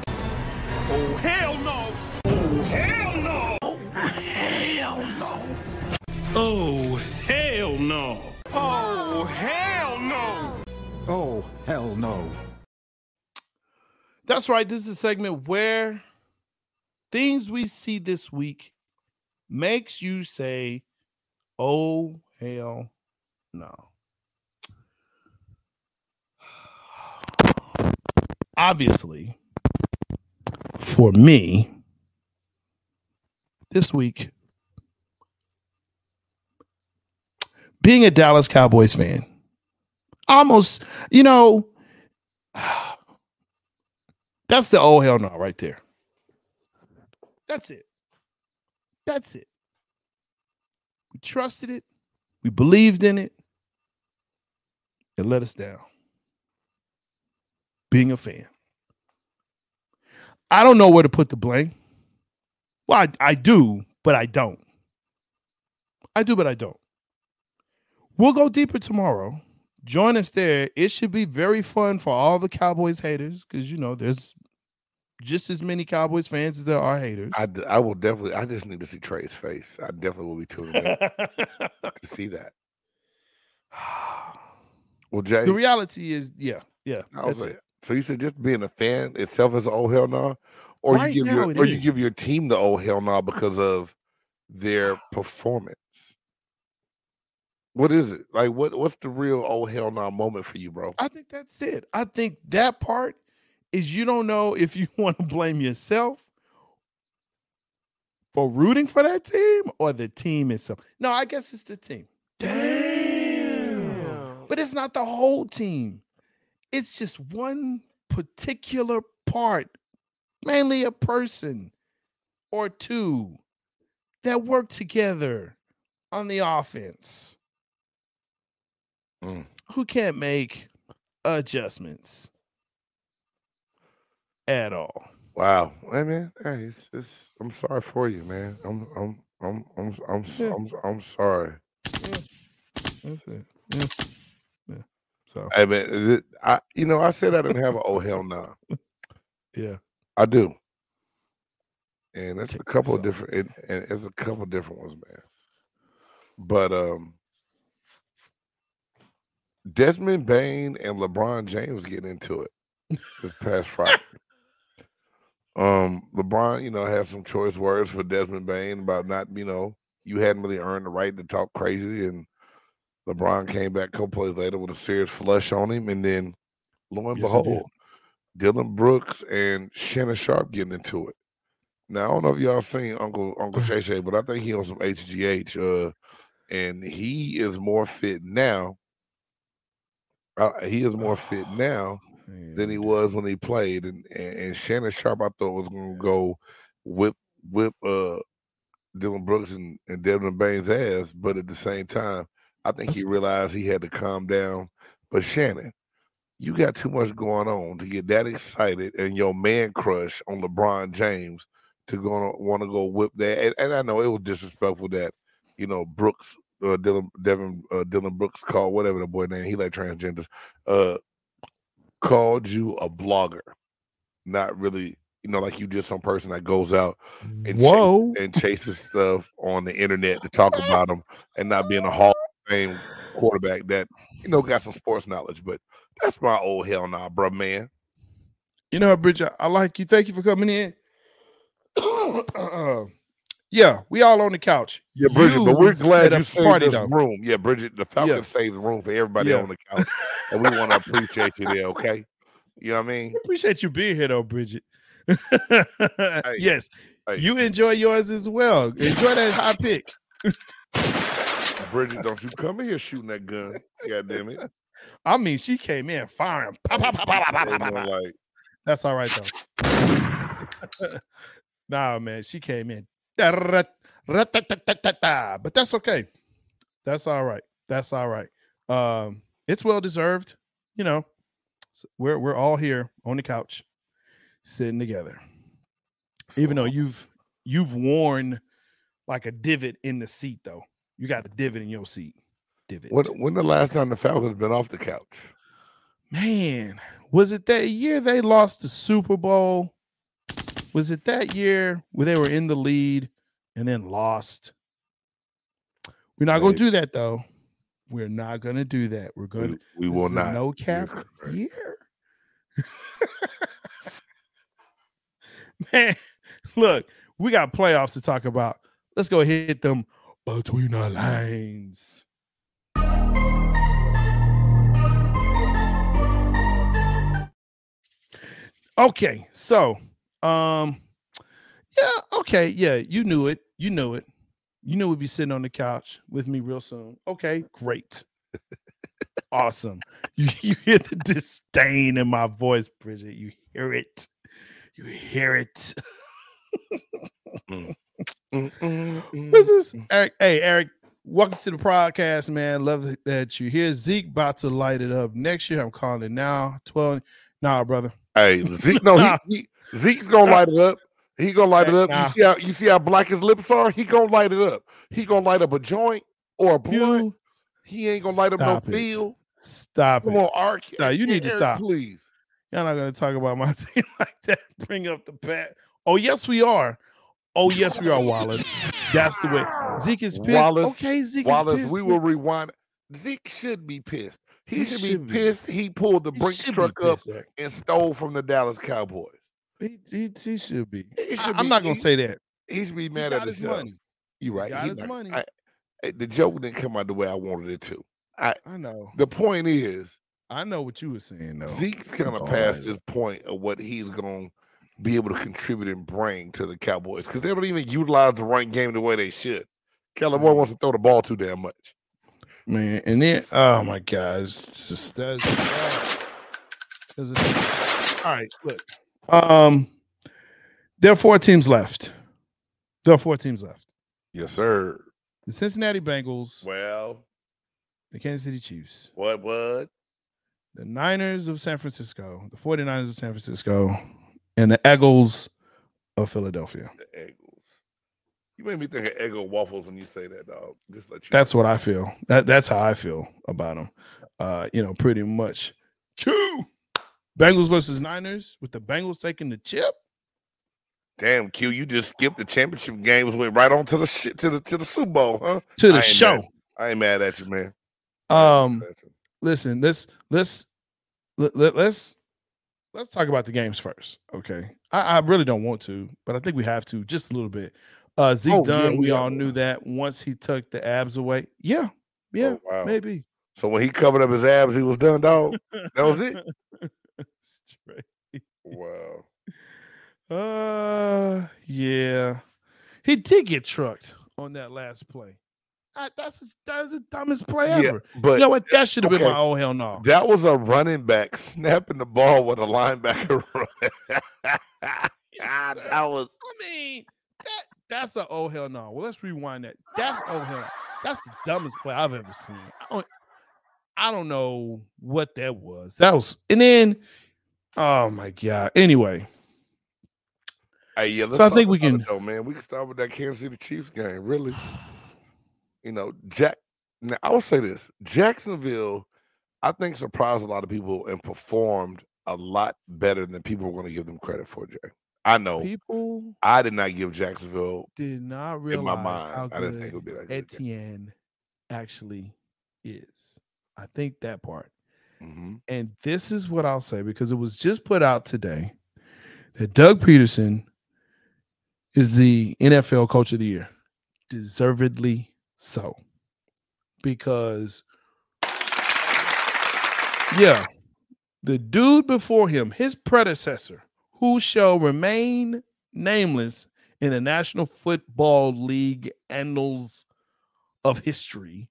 Oh, hell no! Oh, hell no! Oh, hell no! Oh, no. That's right. This is a segment where things we see this week makes you say, oh, hell no. [sighs] obviously, for me, this week, being a Dallas Cowboys fan, almost, you know, [sighs] that's the oh hell no right there. That's it. That's it. We trusted it. We believed in it. It let us down being a fan. I don't know where to put the blame. Well, I, I do, but I don't. I do, but I don't. We'll go deeper tomorrow. Join us there. It should be very fun for all the Cowboys haters because, you know, there's just as many Cowboys fans as there are haters. I, I will definitely, I just need to see Trey's face. I definitely will be tuning in [laughs] to see that. [sighs] Well, Jay. The reality is, yeah, yeah. That's it. So you said just being a fan itself is oh hell no, or right you give your or is. you give your team the oh hell no because of their performance. What is it like? What what's the real oh hell no moment for you, bro? I think that's it. I think that part is you don't know if you [laughs] want to blame yourself for rooting for that team or the team itself. No, I guess it's the team. Damn. But it's not the whole team it's just one particular part, mainly a person or two that work together on the offense Mm. who can't make adjustments at all. Wow. Hey man, hey, it's, it's, I'm sorry for you, man. I'm I'm I'm I'm I'm I'm, Yeah. I'm, I'm sorry. That's it. Yeah. Yeah. So Hey man, I you know I said I didn't have an oh hell no. [laughs] yeah. I do. And that's a couple of different it, and it's a couple of different ones, man. But um Desmond Bane and LeBron James getting into it this past Friday. [laughs] um LeBron, you know, had some choice words for Desmond Bane about not, you know, you hadn't really earned the right to talk crazy and LeBron came back a couple plays later with a serious flush on him and then lo and Yes, behold, Dillon Brooks and Shannon Sharpe getting into it. Now I don't know if y'all seen Uncle Uncle [laughs] Shay Shay, but I think he on some HGH, uh, and he is more fit now. Uh, he is more fit now than he was when he played, and and, and Shannon Sharpe I thought was going to go whip whip uh Dillon Brooks and, and Devin Bane's ass, but at the same time, I think he realized he had to calm down. But Shannon, you got too much going on to get that excited and your man crush on LeBron James to go want to go whip that. And, and I know it was disrespectful that you know Brooks, uh, Dillon, Devin, uh, Dillon Brooks called whatever the boy name he like transgenders, uh, called you a blogger, not really. You know, like you just some person that goes out and Whoa. and chases stuff on the internet to talk about them and not being a Hall of Fame quarterback that you know got some sports knowledge. But that's my old hell nah, bruh, man. You know, Bridget, I like you. Thank you for coming in. [clears throat] yeah, we all on the couch. Yeah, Bridget, but we're glad you saved party, this though. room. Yeah, Bridget, the Falcons Yeah. saves room for everybody Yeah. on the couch, and we want to appreciate you there. Okay, you know what I mean? Appreciate you being here, though, Bridget. [laughs] yes, Hey. you enjoy yours as well. Enjoy that high pick. [laughs] Bridget, don't you come in here shooting that gun? God damn it! I mean, she came in firing. Pow, pow, pow, pow, pow, You pow, like That's all right though. [laughs] nah, man, she came in. But that's okay. That's all right. That's all right. Um, it's well deserved. You know, we're we're all here on the couch, sitting together. Even though you've you've worn like a divot in the seat, though. You got a divot in your seat. Divot. when when the last time the Falcons been off the couch? Man, was it that year they lost the Super Bowl? Was it that year where they were in the lead and then lost? We're not going to do that though. We're not going to do that. We're going We, to we will not. no cap correct. year. [laughs] Man, look, we got playoffs to talk about. Let's go hit them between the lines. Okay, so um yeah, okay, yeah, you knew it. You knew it. You knew we'd be sitting on the couch with me real soon. Okay, great. [laughs] awesome. You, [laughs] you hear the disdain in my voice, Bridget. You hear it. You hear it. Mm, [laughs] mm, mm. This is Eric. Hey, Eric, welcome to the podcast, man. Love that you're here. Zeke about to light it up next year. I'm calling it now. 12. Nah, brother. Hey, Zeke, no, Nah. he, Zeke's gonna light it up. He gonna light it up. You see how you see how black his lips are? He gonna light it up. He gonna light up a joint or a blunt. You He ain't gonna light up no stop it. field. stop Come it. on, Ark. Stop. You need to stop. please. Y'all not gonna talk about my [laughs] team like that. Bring up the bat. Oh, yes, we are. Oh, yes, we are, Wallace. That's the way. Zeke is pissed. Wallace- okay, Zeke Wallace, is pissed. we will rewind. Zeke should be pissed. He, He should, should be be. pissed. He pulled the He Brinks should be truck up and stole from the Dallas Cowboys. He, he, he should be. He I, should am not gonna he- say that. He should be He mad got at his himself. money. You He right. got He his not- money. I- I- the joke didn't come out the way I wanted it to. I know. The point is, I know what you were saying though. Zeke's kind of All past right. this point of what he's going to be able to contribute and bring to the Cowboys because they don't even utilize the run game the way they should. Kellen Moore wants to throw the ball too damn much. man. And then, oh my god, it's just that's. that's it. All right, look. Um, there are four teams left. There are four teams left. Yes, sir. The Cincinnati Bengals, Well, the Kansas City Chiefs, what, what? the Niners of San Francisco, the 49ers of San Francisco, and the Eagles of Philadelphia. The Eagles. You made me think of Eggo waffles when you say that, dog. Just let you. That's what I feel. That that's how I feel about them. Uh, you know, pretty much. Q. Bengals versus Niners with the Bengals taking the chip. Damn, Q. You just skipped the championship games, went right on to the shit to the to the Super Bowl, huh? to the ain't show. mad. I ain't mad at you, man. Um, you. listen, let's let's let, let, let's let's talk about the games first. Okay. I, I really don't want to, but I think we have to just a little bit. Uh Zeke Oh, yeah, we yeah. all knew that once he took the abs away. Yeah, yeah, Oh, wow. maybe. So when he covered up his abs, he was done, dog. [laughs] That was it. [laughs] Straight. Wow. Uh, yeah, he did get trucked on that last play. I, that's his, that's the dumbest play Yeah, ever. but you know what? That should have been my oh hell no. that was a running back snapping the ball with a linebacker. God, [laughs] that was I mean, that that's a oh hell no. Well, let's rewind that. That's oh hell. That's the dumbest play I've ever seen. I don't, know what that was. That was, and then, oh my god. Anyway, Hey, yeah, let's So I think we can- though, man. We can start with that Kansas City Chiefs game. Really, [sighs] you know, Jack. Now I will say this: Jacksonville, I think, surprised a lot of people and performed a lot better than people were going to give them credit for. Jay, I know people I did not give Jacksonville did not in realize my mind. how I didn't think it would be that good. Etienne actually is. I think that part. hmm And this is what I'll say because it was just put out today that Doug Pederson is the NFL coach of the year. Deservedly so. Because, yeah, the dude before him, his predecessor, who shall remain nameless in the National Football League annals of history,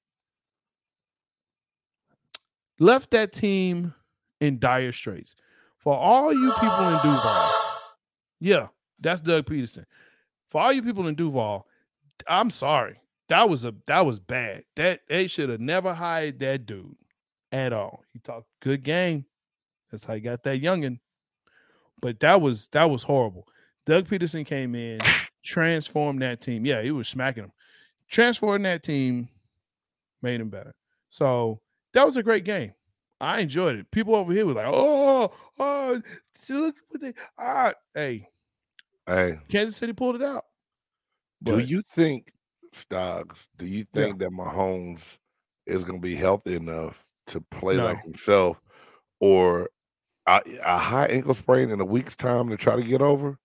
left that team in dire straits. For all you people in Duval, yeah, that's Doug Pederson. For all you people in Duval, I'm sorry. That was a that was bad. That they should have never hired that dude at all. He talked good game. That's how he got that youngin. But that was that was horrible. Doug Pederson came in, transformed that team. Yeah, he was smacking them. Transforming that team made him better. So that was a great game. I enjoyed it. People over here were like, "Oh, oh, look what they ah." Hey, Hey, Kansas City pulled it out. do you think, Stoggs? Do you Yeah. think that Mahomes is going to be healthy enough to play No. like himself, or a, a high ankle sprain in a week's time to try to get over?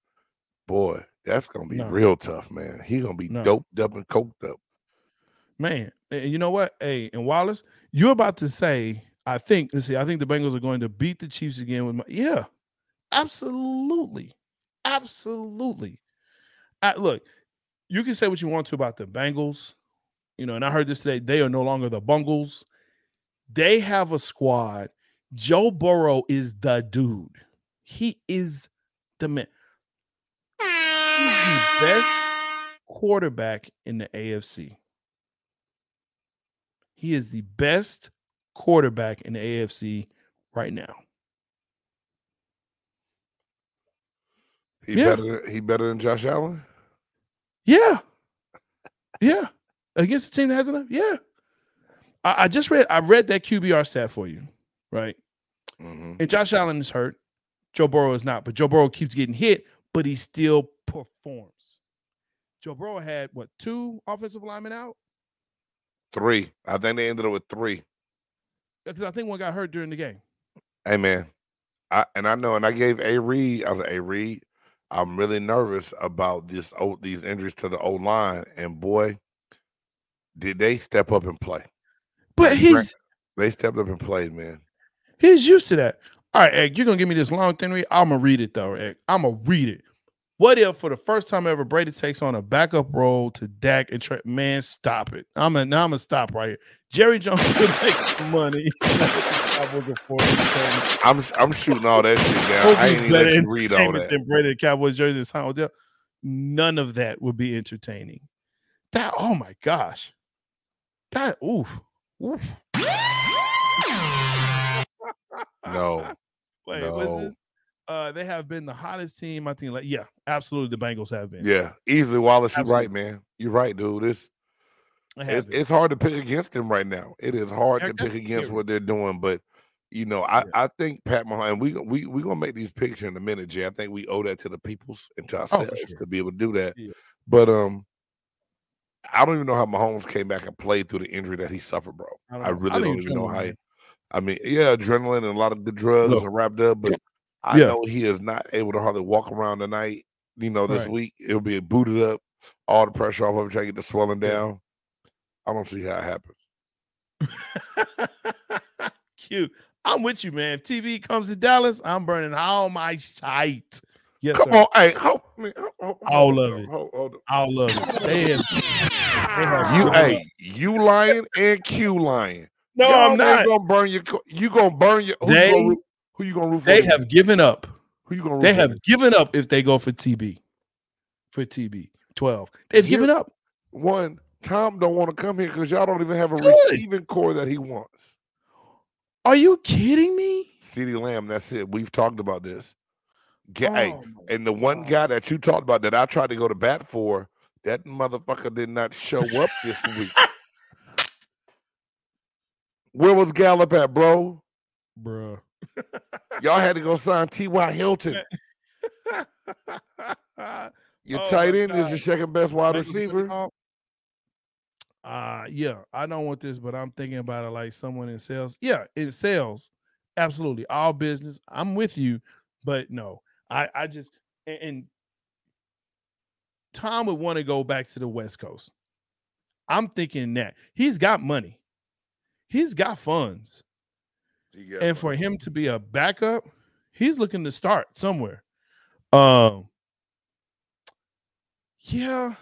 Boy, that's going to be No. real tough, man. He's going to be No. doped up and coked up. Man, and you know what? Hey, and Wallace, you're about to say, I think, let's see, I think the Bengals are going to beat the Chiefs again with my yeah, absolutely. Absolutely. I, look, you can say what you want to about the Bengals, you know, and I heard this today. They are no longer the Bungles. They have a squad. Joe Burrow is the dude. He is the man. He's the best quarterback in the AFC. He is the best quarterback in the AFC right now. He Yeah. better. He better than Josh Allen. Yeah. Yeah. Against a team that has enough. Yeah. I, I just read I read that QBR stat for you, right? hmm And Josh Allen is hurt. Joe Burrow is not, but Joe Burrow keeps getting hit, but he still performs. Joe Burrow had what two offensive linemen out? Three. I think they ended up with three. Because I think one got hurt during the game. Hey man, I and I know, and I gave A Reed. I was like, A Reed, I'm really nervous about this. Oh, these injuries to the old line, and boy, did they step up and play? But he's They stepped up and played, man. He's used to that. All right, Egg, you're gonna give me this long thing read. I'm gonna read it though, Egg. I'm gonna read it. What if for the first time ever Brady takes on a backup role to Dak and Trent? Man, stop it. I'm gonna now I'm gonna stop right here. Jerry Jones [laughs] could make some money. Cowboys are 40. I'm I'm shooting all that shit down. Hope I he's ain't even let you read all that. than Brady the Cowboys jersey and Sam Odell. None of that would be entertaining. That oh my gosh. That oof. Oof. No, [laughs] Wait, No. what's this? Uh, they have been the hottest team. I think, like, yeah, absolutely, the Bengals have been. yeah, easily Wallace. You're right, man. You're right, dude. It's it's, it's hard to pick against them right now. It is hard to pick against what they're doing, but you know, I, Yeah. I think Pat Mahomes. We we we gonna make these picks here in a minute, Jay. I think we owe that to the peoples and to Oh, ourselves sure. to be able to do that. Yeah. But um, I don't even know how Mahomes came back and played through the injury that he suffered, bro. I don't I, know. I really don't even know how. He. I mean, yeah, adrenaline and a lot of the drugs Look. are wrapped up, but I Yeah. know he is not able to hardly walk around tonight. You know, this Right. week it'll be booted up, all the pressure off of him, trying to get the swelling down. I don't see how it happens. [laughs] Cute. I'm with you, man. If TV comes to Dallas, I'm burning all my shite. Yes, Come sir. on, hey, hold, me- hold, hold, All of it. Hold, hold. All of it. They have, they have You, hey, you lying and Q lying. No, Y'all I'm not. gonna burn your. You gonna burn your. They- you gonna who you gonna root for? They then? have given up. Who you gonna They have then? given up if they go for TB. For TB 12. They've Here- given up. one. Tom don't want to come here because y'all don't even have a Good. receiving corps that he wants. Are you kidding me? CeeDee Lamb. That's it. We've talked about this. Ga- hey, Oh, my and the one God. guy that you talked about that I tried to go to bat for, that motherfucker did not show up this week. [laughs] Where was Gallup at, bro? Bruh. Y'all had to go sign T.Y. Hilton. [laughs] Your Oh, tight my end is God. your second best wide receiver. all- Uh yeah, I don't want this, but I'm thinking about it like someone in sales. Yeah, in sales, absolutely. All business. I'm with you, but no, I I just and, and Tom would want to go back to the West Coast. I'm thinking that he's got money, he's got funds, and for him to be a backup, he's looking to start somewhere. Um, yeah,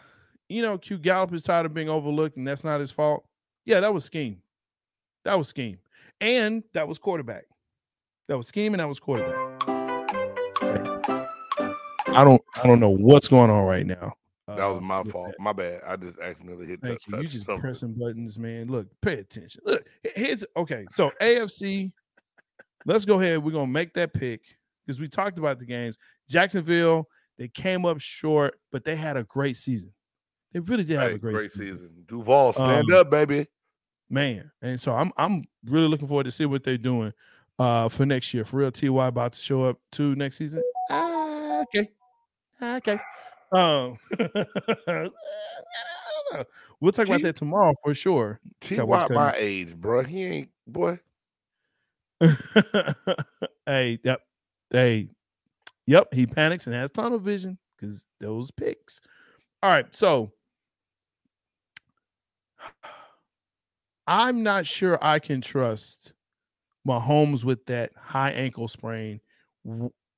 you know, Q Gallup is tired of being overlooked, and that's not his fault. Yeah, that was scheme. That was scheme, and that was quarterback. That was scheme, and that was quarterback. I don't, I don't know what's going on right now. That was uh, my with fault. that. My bad. I just accidentally hit Thank that. you. You touch just something. pressing buttons, man. Look, pay attention. Look, he- here's okay. So [laughs] AFC, let's go ahead. We're gonna make that pick because we talked about the games. Jacksonville, they came up short, but they had a great season. They really did have Hey, a great, season. season. Duval, stand Um, up, baby. man. And so I'm I'm really looking forward to see what they're doing uh for next year. For real, Ty about to show up too next season. Ah, okay, okay. Um, [laughs] we'll talk about that tomorrow for sure. T. Cowboys my age, bro. He ain't boy. [laughs] hey, yep, hey, yep. He panics and has tunnel vision because those picks. All right, so [sighs] I'm not sure I can trust Mahomes with that high ankle sprain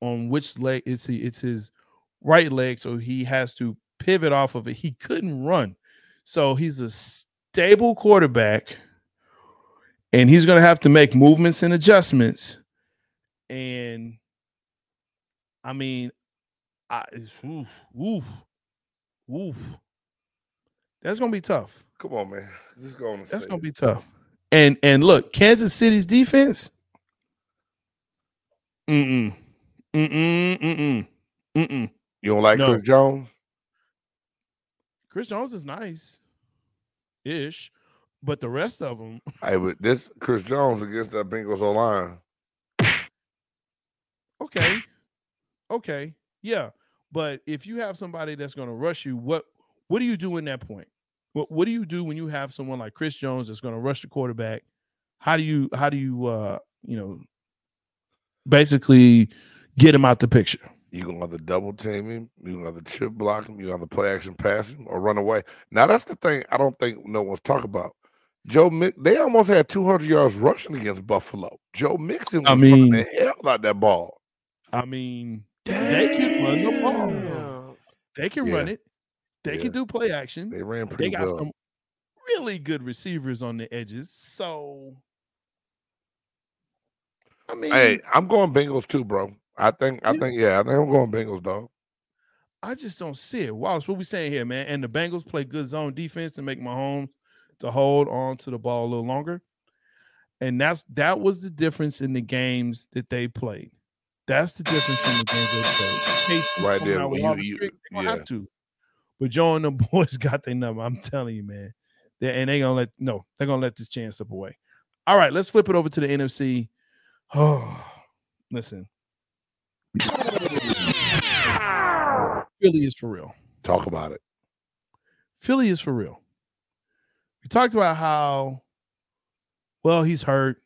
on which leg it's he- it's his right leg, so he has to pivot off of it. He couldn't run, so he's a stable quarterback, and he's going to have to make movements and adjustments. And I mean, I oof, oof, oof. That's going to be tough. Come on, man. Just go on. That's gonna be tough. And and look, Kansas City's defense. Mm-mm. Mm-mm. Mm-mm. Mm-mm. You don't like No. Chris Jones? Chris Jones is nice. Ish. But the rest of them, [laughs] Hey, but this Chris Jones against that Bengals O line. okay. Okay. Yeah. But if you have somebody that's gonna rush you, what what do you do in that point? What what do you do when you have someone like Chris Jones that's gonna rush the quarterback? How do you how do you uh you know basically get him out the picture? You gonna either double team him, you gonna either chip block him, you gonna either play action pass him, or run away. Now that's the thing I don't think no one's talking about. Joe Mix, they almost had 200 yards rushing against Buffalo. Joe Mixon was I running mean- the hell out that ball. I mean, they can run the ball. They can Yeah. run it. They Yeah. can do play action. They ran pretty They got well. some really good receivers on the edges. So, I mean, Hey, I'm going Bengals too, bro. I think I think yeah, I think I'm going Bengals, dog. I just don't see it. Wallace, what we saying here, man? And the Bengals play good zone defense to make Mahomes to hold on to the ball a little longer. And that's that was the difference in the games that they played. That's the difference in the games they played. Right there, out with when all you- the you- tricks, they don't yeah. have to. But Joe and the [laughs] boys got their number. I'm telling you, man. They, and they gonna let no, they're gonna let this chance slip away. All right, let's flip it over to the NFC. Oh, [sighs] listen. Philly is for real. Talk about it. Philly is for real. We talked about how well he's hurt,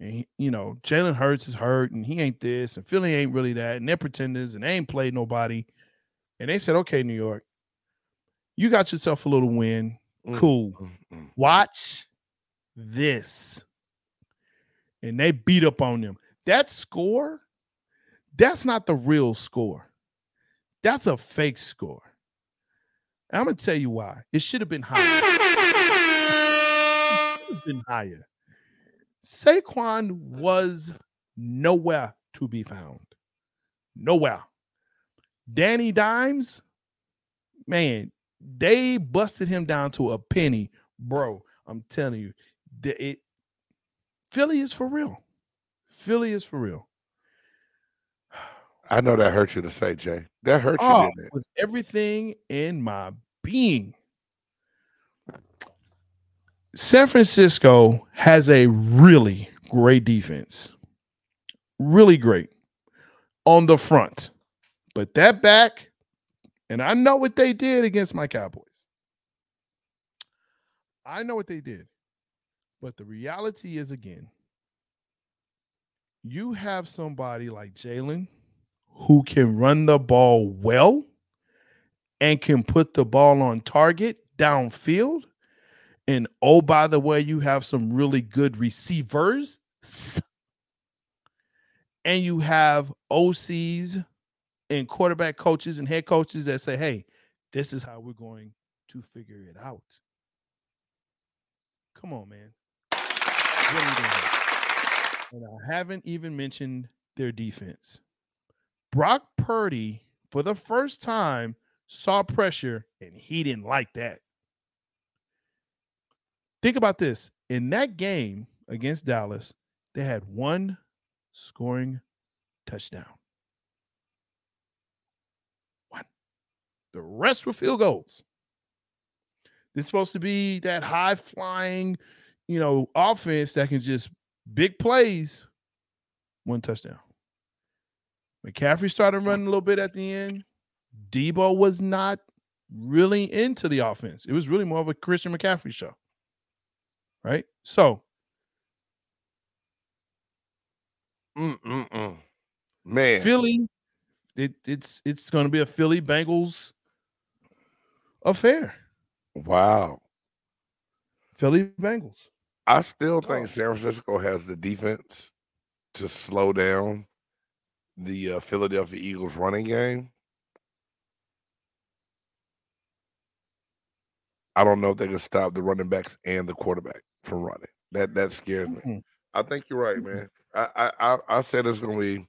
and he- you know Jalen Hurts is hurt, and he ain't this, and Philly ain't really that, and they're pretenders, and they ain't played nobody. And they said, "Okay, New York, you got yourself a little win. Mm, Cool. mm, mm. Watch this." And they beat up on them. That score, that's not the real score. That's a fake score. And I'm gonna tell you why. It should have been higher. Been higher. Saquon was nowhere to be found. Nowhere. Danny Dimes, man, they busted him down to a penny, bro. I'm telling you, it Philly is for real. Philly is for real. I know that hurt you to say, Jay. That hurt you, Oh, didn't it? with everything in my being. San Francisco has a really great defense. Really great on the front. But that back, and I know what they did against my Cowboys. I know what they did. But the reality is again, you have somebody like Jalen who can run the ball well and can put the ball on target downfield. And oh, by the way, you have some really good receivers. And you have OCs and quarterback coaches and head coaches that say, hey, this is how we're going to figure it out. Come on, man. And I haven't even mentioned their defense. Brock Purdy, for the first time, saw pressure and he didn't like that. Think about this. In that game against Dallas, they had one scoring touchdown. One. The rest were field goals. This is supposed to be that high flying, you know, offense that can just big plays. One touchdown. McCaffrey started running a little bit at the end. Deebo was not really into the offense. It was really more of a Christian McCaffrey show. Right? So, Mm-mm-mm. Man, Philly, it, it's it's going to be a Philly Bengals affair. wow. Philly Bengals. I still think Oh. San Francisco has the defense to slow down the uh, Philadelphia Eagles running game. I don't know if they can stop the running backs and the quarterback from running. That that scares me. Mhm. I think you're right, man. I I I, I said it's gonna be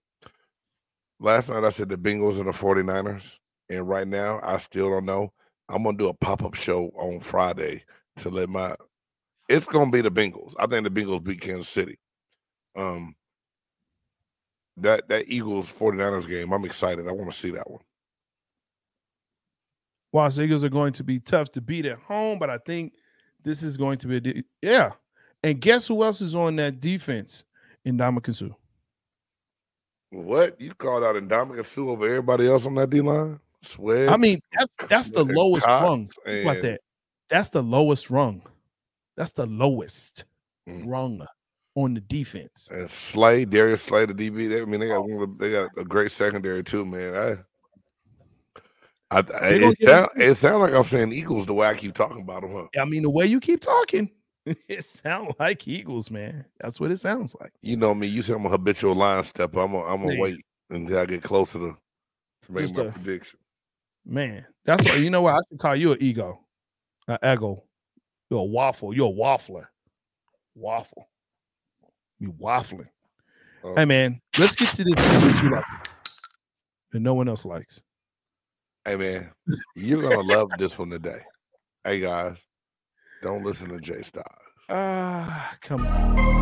last night I said the Bengals and the 49ers. And right now I still don't know. I'm gonna do a pop-up show on Friday to let my it's gonna be the Bengals. I think the Bengals beat Kansas City. Um that that Eagles 49ers game, I'm excited. I want to see that one. Los Eagles are going to be tough to beat at home, but I think this is going to be a de- yeah. And guess who else is on that defense? In Suh. What? You called out Ndamukong Suh over everybody else on that D line? Sweat. I mean, that's that's the [laughs] lowest rung. And- that. That's the lowest rung. That's the lowest Mm. rung on the defense. and Slay, Darius Slay, the DB. They, I mean, they Oh. got one of the, they got a great secondary too, man. I, I, I it get 'em sound it sound like I'm saying Eagles the way I keep talking about them, huh? I mean, the way you keep talking, [laughs] it sounds like Eagles, man. That's what it sounds like. You know me. You say I'm a habitual line stepper. I'm gonna I'm gonna wait until I get closer to to make Just my a- prediction. Man, that's why you know what I should call you an ego, an ego. You're a waffle. You're a waffler. Waffle. Waffling. Oh. Hey man, let's get to this thing that you like that no one else likes. Hey man, you're gonna love this one today. Hey guys, don't listen to Jay Styles. Ah, come on.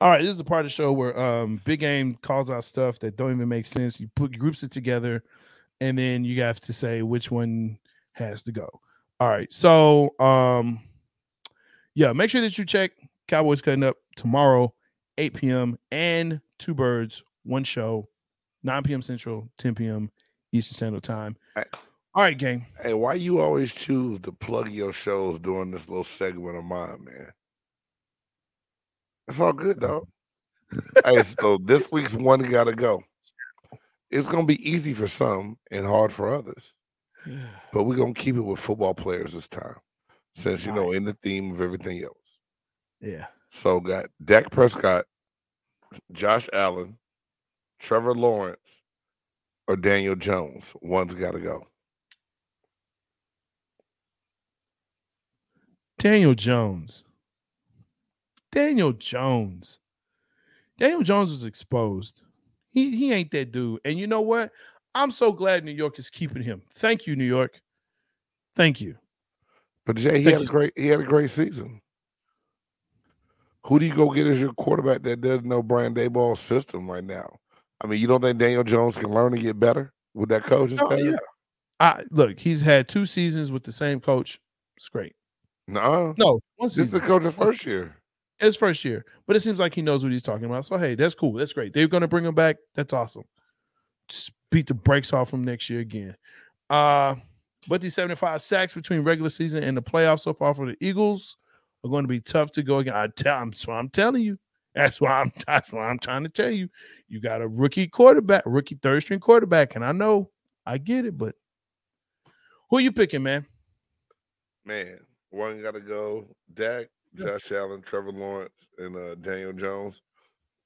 All right, this is the part of the show where um Big Game calls out stuff that don't even make sense. You put groups it together, and then you have to say which one has to go. All right, so um, yeah, make sure that you check Cowboys cutting up tomorrow, 8 p.m. and two birds, one show, 9 p.m. Central, 10 p.m. Eastern Standard Time. Hey. All right, gang. Hey, why you always choose to plug your shows during this little segment of mine, man? It's all good, dog. [laughs] hey, so this week's one gotta go. It's gonna be easy for some and hard for others, but we're gonna keep it with football players this time, since you know in the theme of everything else. Yeah. So got Dak Prescott, Josh Allen, Trevor Lawrence, or Daniel Jones. One's got to go. Daniel Jones. Daniel Jones. Daniel Jones was exposed. He he ain't that dude. And you know what? I'm so glad New York is keeping him. Thank you, New York. Thank you. But Jay, he Thank had a great he had a great season. Who do you go get as your quarterback that doesn't know Brian Daboll's system right now? I mean, you don't think Daniel Jones can learn to get better with that coach? Oh, yeah. I look, he's had two seasons with the same coach. It's great. No, No, one this is the coach's first year. It's first year, but it seems like he knows what he's talking about. So hey, that's cool. That's great. They're gonna bring him back. That's awesome. Just beat the brakes off him next year again. Uh, but these 75 sacks between regular season and the playoffs so far for the Eagles are going to be tough to go again. I tell that's why I'm telling you. That's why I'm that's why I'm trying to tell you. You got a rookie quarterback, rookie third string quarterback, and I know I get it, but who you picking, man? Man, one got to go. Dak, Josh Allen, Trevor Lawrence, and uh, Daniel Jones.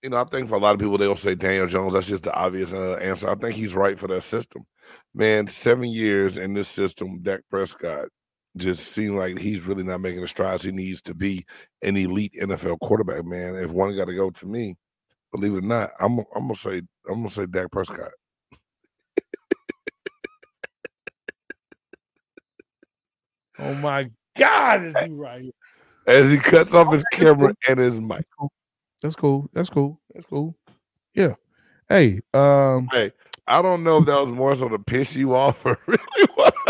You know, I think for a lot of people, they'll say Daniel Jones. That's just the obvious uh, answer. I think he's right for that system. Man, seven years in this system, Dak Prescott just seemed like he's really not making the strides he needs to be an elite NFL quarterback. Man, if one got to go to me, believe it or not, I'm I'm gonna say I'm gonna say Dak Prescott. Oh my God, this dude right here. As he cuts off his [laughs] camera and his mic. That's cool. That's cool. That's cool. Yeah. Hey, um, Hey, I don't know if that was more so to piss you off or [laughs] really what. [laughs]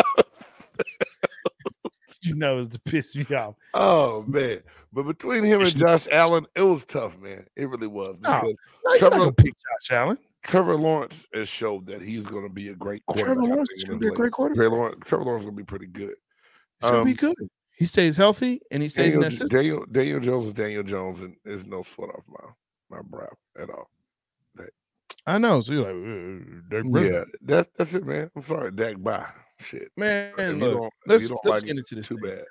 you know, it's to piss me off. Oh man! But between him and Josh Allen, it was tough, man. It really was No, because No, you're not Trevor- gonna pick Josh Allen. Trevor Lawrence has showed that he's going to be a great quarterback. Trevor Lawrence is gonna be a great quarterback. Trevor Lawrence, Trevor Lawrence is going to be pretty good. He's gonna be Um, good. He stays healthy and he stays in Daniel, that system. Daniel, Daniel Jones is Daniel Jones, and there's no sweat off my my brow at all. I know. So you're like, uh, Dak Yeah, that's that's it, man. I'm sorry, Dak. Bye. Shit. man. Look, let's let's like get into this. Too thing. bad.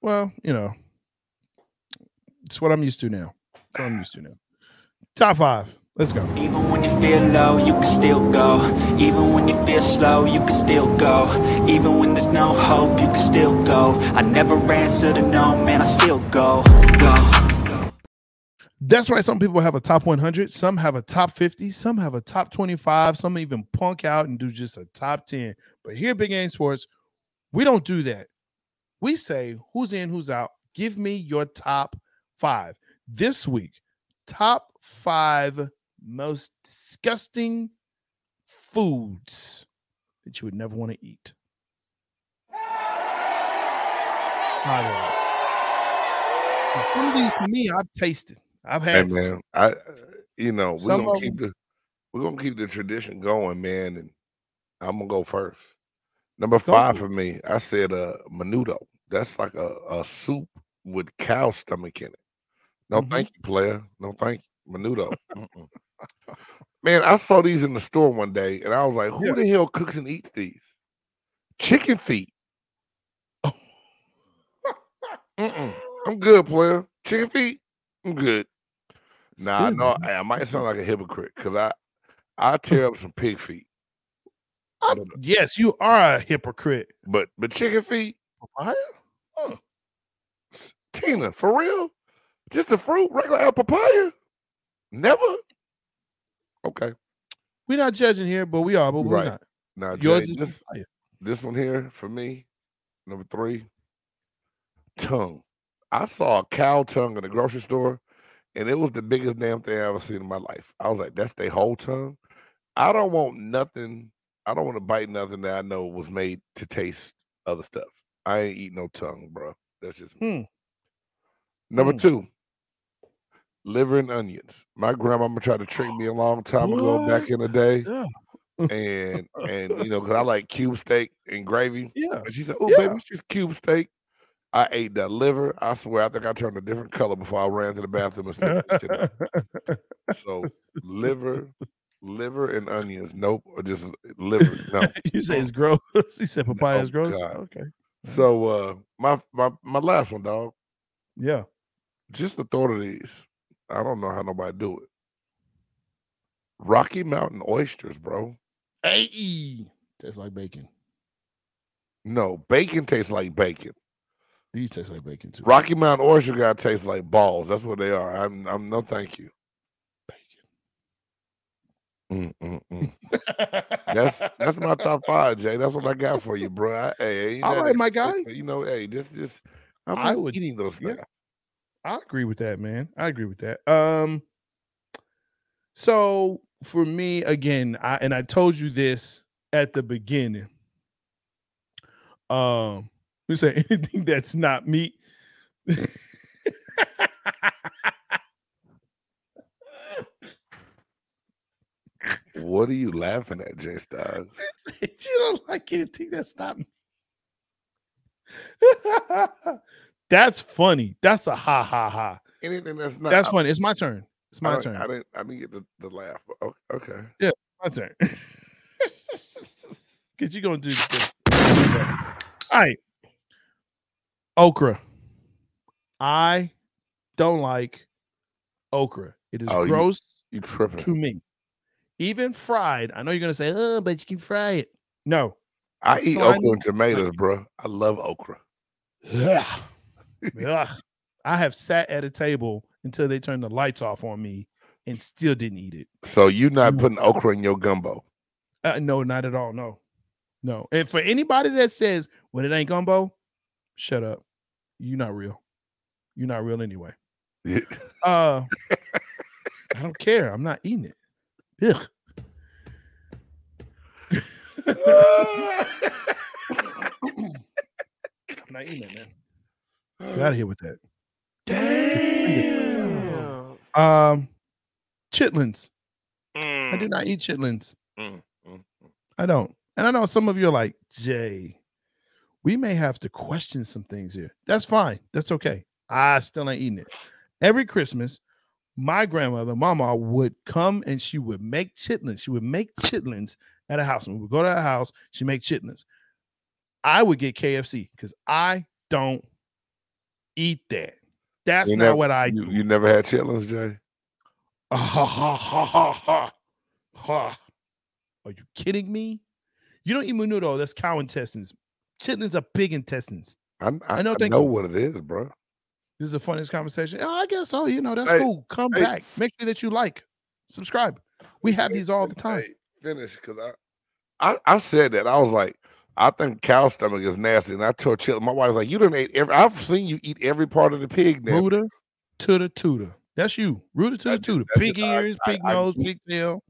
Well, you know, it's what I'm used to now. It's what I'm used to now. Top five. Let's go. Even when you feel low, you can still go. Even when you feel slow, you can still go. Even when there's no hope, you can still go. I never answer to no, man, I still go. Go. That's right. Some people have a top 100, some have a top 50, some have a top 25, some even punk out and do just a top 10. But here, at Big Game Sports, we don't do that. We say who's in, who's out. Give me your top five. This week, top five most disgusting foods that you would never want to eat. All right. And Some of these, for me, I've tasted. I've Hey had some. man, I you know we're gonna keep the we're gonna keep the tradition going, man. And I'm gonna go first. Number Go five for for me, I said uh menudo. That's like a, a soup with cow stomach in it. No, Mhm. thank you, player. No, thank you. Menudo. Man, I saw these in the store one day, and I was like, "Who Yeah. the hell cooks and eats these? Chicken feet." I'm good, player. Chicken feet. I'm good. It's Nah, I know man. I might sound like a hypocrite because I I tear up some pig feet, [laughs] yes, you are a hypocrite. but but chicken feet, Papaya? Mm. Tina, for real, just a fruit, regular apple papaya, never. Okay. We're not judging here, but we are, but we're Right. not. Now, Yours Jay, is this, fire. this one here for me, number three, tongue. I saw a cow tongue in the grocery store, and it was the biggest damn thing I ever seen in my life. I was like, that's their whole tongue. I don't want nothing. I don't want to bite nothing that I know was made to taste other stuff. I ain't eat no tongue, bro. That's just me. Hmm. Number Hmm. two, liver and onions. My grandmama tried to trick me a long time ago back in the day, Yeah. and and you know, [laughs] because I like cube steak and gravy. Yeah. And she said, "Oh, Yeah. baby, it's just cube steak." I ate that liver. I swear, I think I turned a different color before I ran to the bathroom and slipped this shit out. So liver, liver and onions. Nope, or just liver. No. [laughs] you say it's gross. [laughs] he said papaya is gross. God. Okay. So uh, my my my last one, dog. Yeah. Just the thought of these. I don't know how nobody do it. Rocky Mountain oysters, bro. Hey, tastes like bacon. No, bacon tastes like bacon. These taste like bacon too. Rocky Mountain oyster got taste like balls. That's what they are. I'm I'm no thank you. Mm, mm, mm. That's that's my top five, Jay. That's what I got for you, bro. I, hey, All my guy. You know, hey, this just I'm I would- eating those yeah. I agree with that, man. I agree with that. Um, so for me, again, I and I told you this at the beginning. Um, we say [laughs] anything that's not meat. What are you laughing at, Jay Styles? [laughs] you don't like anything that's not meat. [laughs] that's funny. That's a ha ha ha. Anything that's not That's I- funny. It's my turn. It's my don't- turn. I didn't I didn't get the, the laugh. Okay. Yeah, my turn. [laughs] Cause you're gonna do this. All right. Okra. I don't like okra. It is Oh, gross You tripping. to me. Even fried. I know you're gonna say, oh, but you can fry it. No. I eat slimy- okra and tomatoes, bro. I love okra. Ugh. Ugh. I have sat at a table until they turned the lights off on me and still didn't eat it. So you're not Mm. putting okra in your gumbo. Uh, no, not at all. No, no. And for anybody that says, "Well, it ain't gumbo," shut up. You're not real. You're not real anyway. [laughs] Uh, I don't care. I'm not eating it. Ugh. [laughs] I'm not eating it, man. Get out of here with that. Damn. Um, chitlins. I Mm, do not eat chitlins. mm, mm, mm. I don't. And I know some of you are like, Jay, we may have to question some things here. That's fine. That's okay. I still ain't eating it. Every Christmas, my grandmother, mama, would come and she would make chitlins. She would make chitlins at a house. And we would go to her house, she make chitlins. I would get KFC because I don't eat that. That's You not never- what I do. you never had chitlins, Jay? Ha ha ha ha ha ha. ha. Are you kidding me? You don't eat menudo. That's cow intestines. Chitlins are pig intestines. I, I, I I know, know, thank you. what it is, bro. This is the funniest conversation. Oh, I guess so. You know, that's Hey, cool. Come hey. back. Make sure that you like, subscribe. We have these all the time. Hey, finish because I, I I said that I was like, I think cow stomach is nasty, and I told Chill. My wife's like, "You don't eat every. I've seen you eat every part of the pig now." Rooter to the tutor. That's you. Rooter to the tutor. Pig ears, I- pig I nose, grew- pig tail.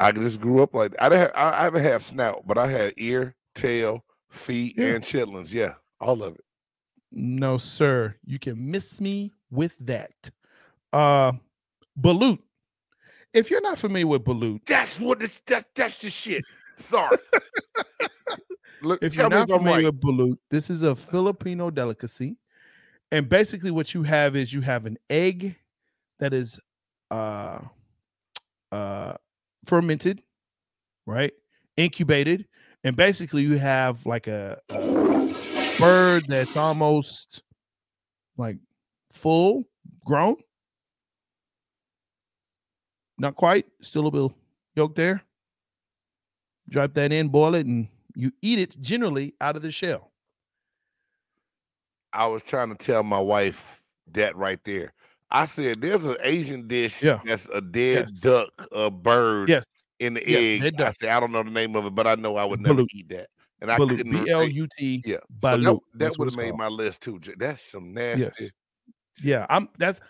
I just grew up like I didn't. Have, I, I haven't had snout, but I had ear, tail, feet, Yeah. and chitlins. Yeah, all of it. No, sir. You can miss me with that. Uh balut. If you're not familiar with balut, That's what. The, that that's the shit. Sorry. [laughs] Look, if you're not familiar with balut, this is a Filipino delicacy. And basically what you have is you have an egg that is uh uh fermented, right? Incubated, and basically you have like a, a bird that's almost like full grown. Not quite, still a little yolk there. Drop that in, boil it, and you eat it generally out of the shell. I was trying to tell my wife that right there. I said there's an Asian dish Yeah. that's a dead Yes. duck, a bird Yes, in the Yes, egg. I said I don't know the name of it, but I know I would never Balut. eat that. And I balut. couldn't B L U T. Yeah, so that, that would have made called. my list too. That's some nasty. Yes. Yeah, I'm. That's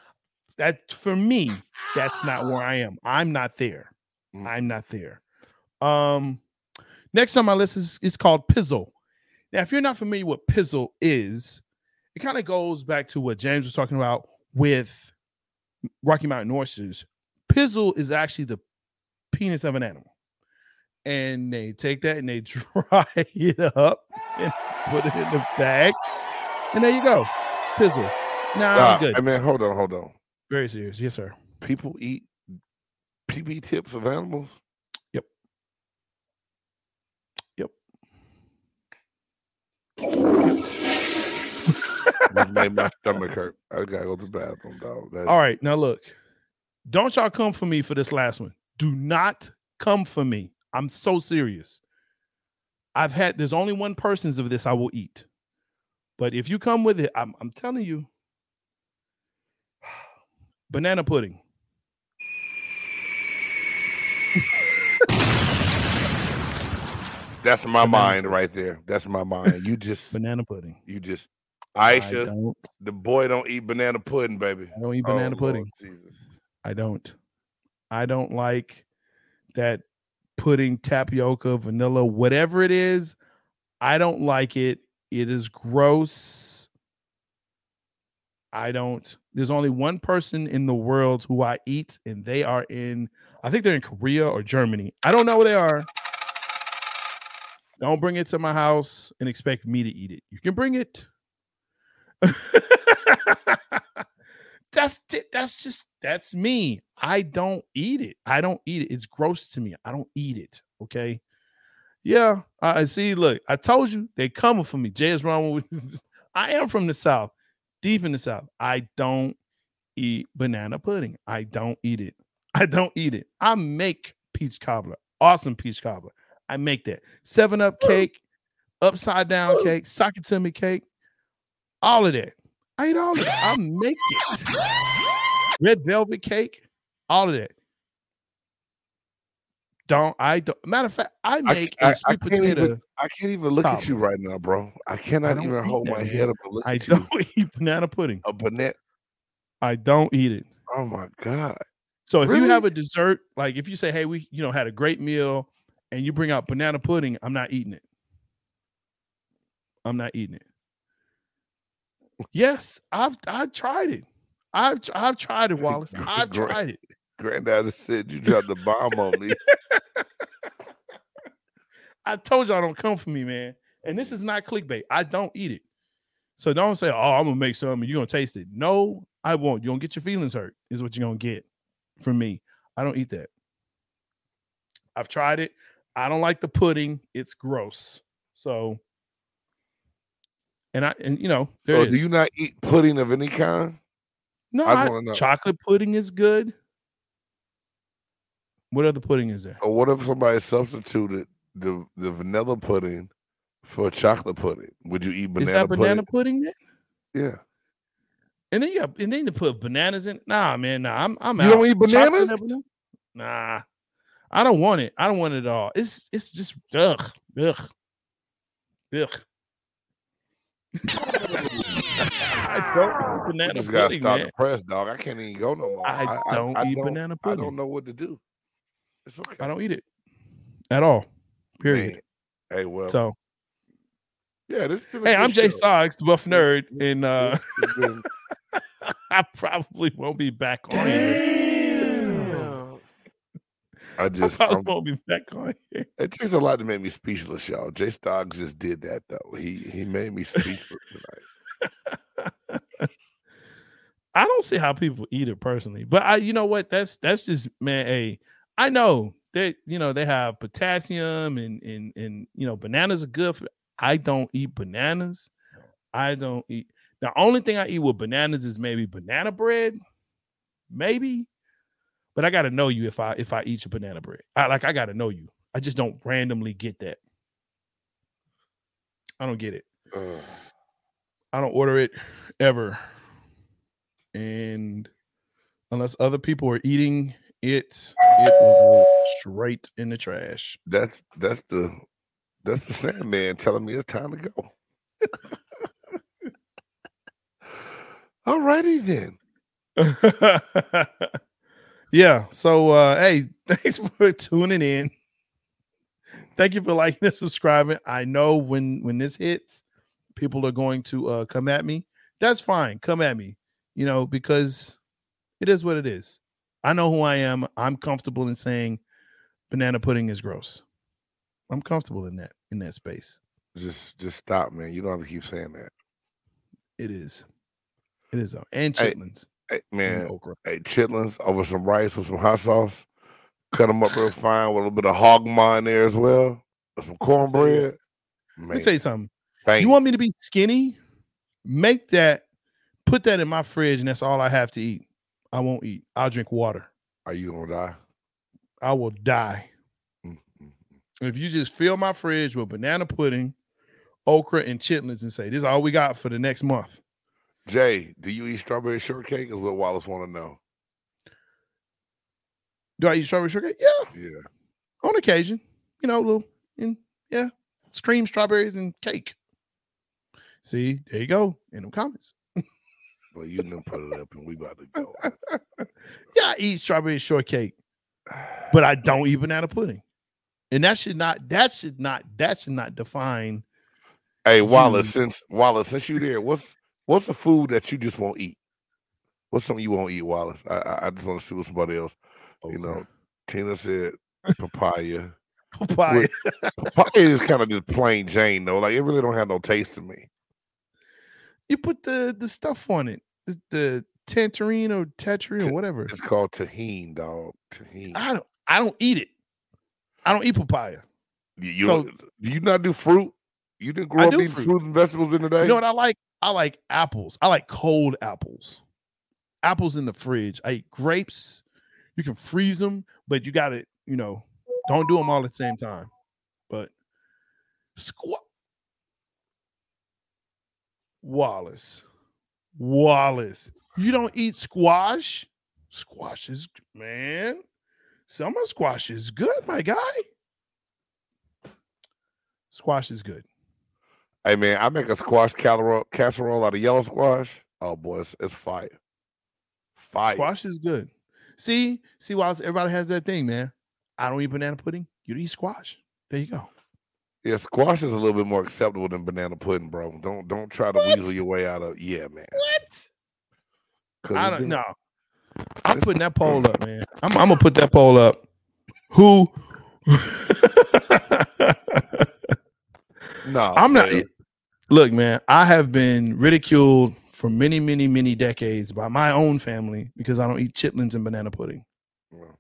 that for me. That's not where I am. I'm not there. Mm. I'm not there. Um, next on my list is is called Pizzle. Now, if you're not familiar what Pizzle is, it kind of goes back to what James was talking about with Rocky Mountain oysters. Pizzle is actually the penis of an animal, and they take that and they [laughs] dry it up and put it in the bag, and there you go, Pizzle. Nah, I'm good. I mean, hold on, hold on. Very serious, yes, sir. People eat PB tips of animals. Yep. Yep. That made my stomach hurt. I gotta go to the bathroom, dog. That's, All right, now look, don't y'all come for me for this last one. Do not come for me. I'm so serious. I've had there's only one person's of this I will eat, but if you come with it, I'm I'm telling you, [sighs] banana pudding. That's my Banana mind right there. That's my mind. You just, Banana pudding. you just, I Aisha, the boy don't eat banana pudding, baby. I don't eat Oh, banana Lord pudding. Jesus. I don't. I don't like that pudding, tapioca, vanilla, whatever it is. I don't like it. It is gross. I don't. There's only one person in the world who I eat, and they are in, I think they're in Korea or Germany. I don't know where they are. Don't bring it to my house and expect me to eat it. You can bring it. [laughs] that's it. That's just that's me. I don't eat it. I don't eat it. It's gross to me. I don't eat it. Okay. Yeah. I I see. Look, I told you they coming for me. Jay is wrong with. [laughs] I am from the south, deep in the south. I don't eat banana pudding. I don't eat it. I don't eat it. I make peach cobbler. Awesome peach cobbler. I make that. Seven up cake, upside down cake, sock it to me cake, all of that. I eat all of it. I [laughs] make it. Red velvet cake, all of that. Don't I don't matter of fact, I make I- I a sweet can't potato. even- I can't even look at you right now, bro. I cannot even hold my head up and look I don't [laughs] eat banana pudding. A banana. I don't eat it. Oh my god. So if you have a dessert, like if you say, "Hey, we you know had a great meal," and you bring out banana pudding, I'm not eating it. I'm not eating it. Yes, I've I've tried it. I've I've tried it, [laughs] Wallace. I've tried it. Granddad said you dropped the bomb on me. [laughs] I told y'all don't come for me, man. And this is not clickbait. I don't eat it. So don't say, "Oh, I'm gonna make some and you're gonna taste it." No, I won't. You're gonna get your feelings hurt. Is what you're gonna get from me. I don't eat that. I've tried it. I don't like the pudding. It's gross. So, and I and you know, So do you not eat pudding of any kind? no, I I- chocolate pudding is good. What other pudding is there? Or what if somebody substituted the the vanilla pudding for chocolate pudding? Would you eat banana pudding? is that banana pudding? pudding then? Yeah. And then yeah, and then to put bananas in. Nah, man, nah, I'm I'm You out. don't eat bananas? banana? Nah, I don't want it. I don't want it at all. It's it's just ugh, ugh, ugh. [laughs] I don't eat I banana just gotta pudding, start man. the press, dog. I can't even go no more. I don't eat banana pudding. I don't know what to do. It's okay. I don't eat it at all. Period. Man. Hey, well, So yeah, this. been hey, I'm Jay show. Stoggs, the buff nerd, and uh [laughs] I probably won't be back on here. [laughs] I just, probably um, won't be back on here. it takes a lot to make me speechless, y'all. Jay Stoggs just did that though. He he made me speechless tonight. [laughs] I don't see how people eat it personally, but I, you know what? That's that's just man. A, I know that you know they have potassium and and and you know bananas are good. For, I don't eat bananas. I don't eat. The only thing I eat with bananas is maybe banana bread, maybe. But I got to know you if I if I eat your banana bread. I like I got to know you. I just don't randomly get that. I don't get it. Ugh. I don't order it ever. And unless other people are eating it, it will go straight in the trash. That's that's the that's the Sandman telling me it's time to go. [laughs] All righty then. [laughs] yeah. So uh hey, [laughs] thanks for tuning in. Thank you for liking and subscribing. I know when when this hits, people are going to uh come at me. That's fine. Come at me. You know, because it is what it is. I know who I am. I'm comfortable in saying banana pudding is gross. I'm comfortable in that in that space. Just just stop, man. You don't have to keep saying that. It is. It is. And chitlins. Hey, and man, okra. hey, chitlins over some rice with some hot sauce. Cut them up real fine with a little bit of hog maw in there as well. Some cornbread. Let me tell you something. You want me to be skinny? Make that, put that in my fridge, and that's all I have to eat. I won't eat. I'll drink water. Are you gonna die? I will die. Mm, mm, mm. If you just fill my fridge with banana pudding, okra, and chitlins and say, this is all we got for the next month. Jay, do you eat strawberry shortcake? Is what Wallace want to know. Do I eat strawberry shortcake? Yeah, Yeah. on occasion. You know, little, and yeah, stream strawberries and cake. See, there you go in the comments. Well, you didn't put it up, and we about to go. [laughs] Yeah, I eat strawberry shortcake, but I [sighs] don't eat banana pudding. And that should not, that should not, that should not define. Hey, Wallace, You- since Wallace, since you there, what's what's the food that you just won't eat? What's something you won't eat, Wallace? I I, I just want to see what somebody else. You know, Tina said [laughs] papaya. papaya. papaya is kind of just plain Jane though. Like it really don't have no taste to me. You put the the stuff on it, the, the tangerine or tetrine or whatever. It's called Tajín, dog. Tajín. I don't, I don't eat it. I don't eat papaya. You, you so- do you not do fruit? You didn't grow I up eating fruit. fruit and vegetables in the day. You know what I like? I like apples. I like cold apples. Apples in the fridge. I eat grapes. You can freeze them, but you got to, you know, don't do them all at the same time. But squat. Wallace. Wallace. You don't eat squash? Squash is man. Summer squash is good, my guy. Squash is good. Hey man, I make a squash casserole, casserole out of yellow squash. Oh boy, it's, it's fire. Fire. Squash is good. See, see, why everybody has that thing, man. I don't eat banana pudding. You eat squash. There you go. Yeah, squash is a little bit more acceptable than banana pudding, bro. Don't don't try to What? weasel your way out of yeah, man. What? I don't know. I'm putting that mm. poll up, man. I'm, I'm gonna put that poll up. Who? [laughs] No, I'm not. Look, man. I have been ridiculed for many, many, many decades by my own family because I don't eat chitlins and banana pudding. Well,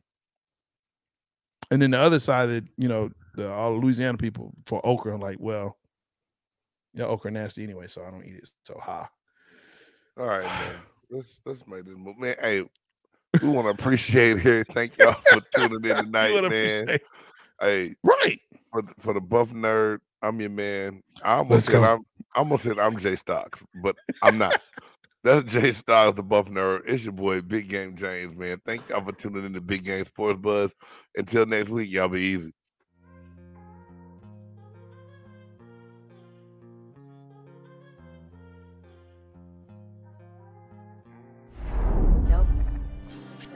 And then the other side that you know, the all Louisiana people for okra, I'm like, well, yeah, okra nasty anyway, so I don't eat it. So ha. All right, [sighs] man. Let's let's make this move. Man, hey, we want to appreciate here. Thank y'all for tuning in [laughs] tonight, man. appreciate- Hey, Right. for the, for the buff nerd, I'm your man. I almost Let's said go. I'm I almost said I'm Jay Stocks, but I'm not. That's Jay Stocks, the buff nerd. It's your boy, Big Game James, man. Thank y'all for tuning in to Big Game Sports Buzz. Until next week, y'all be easy.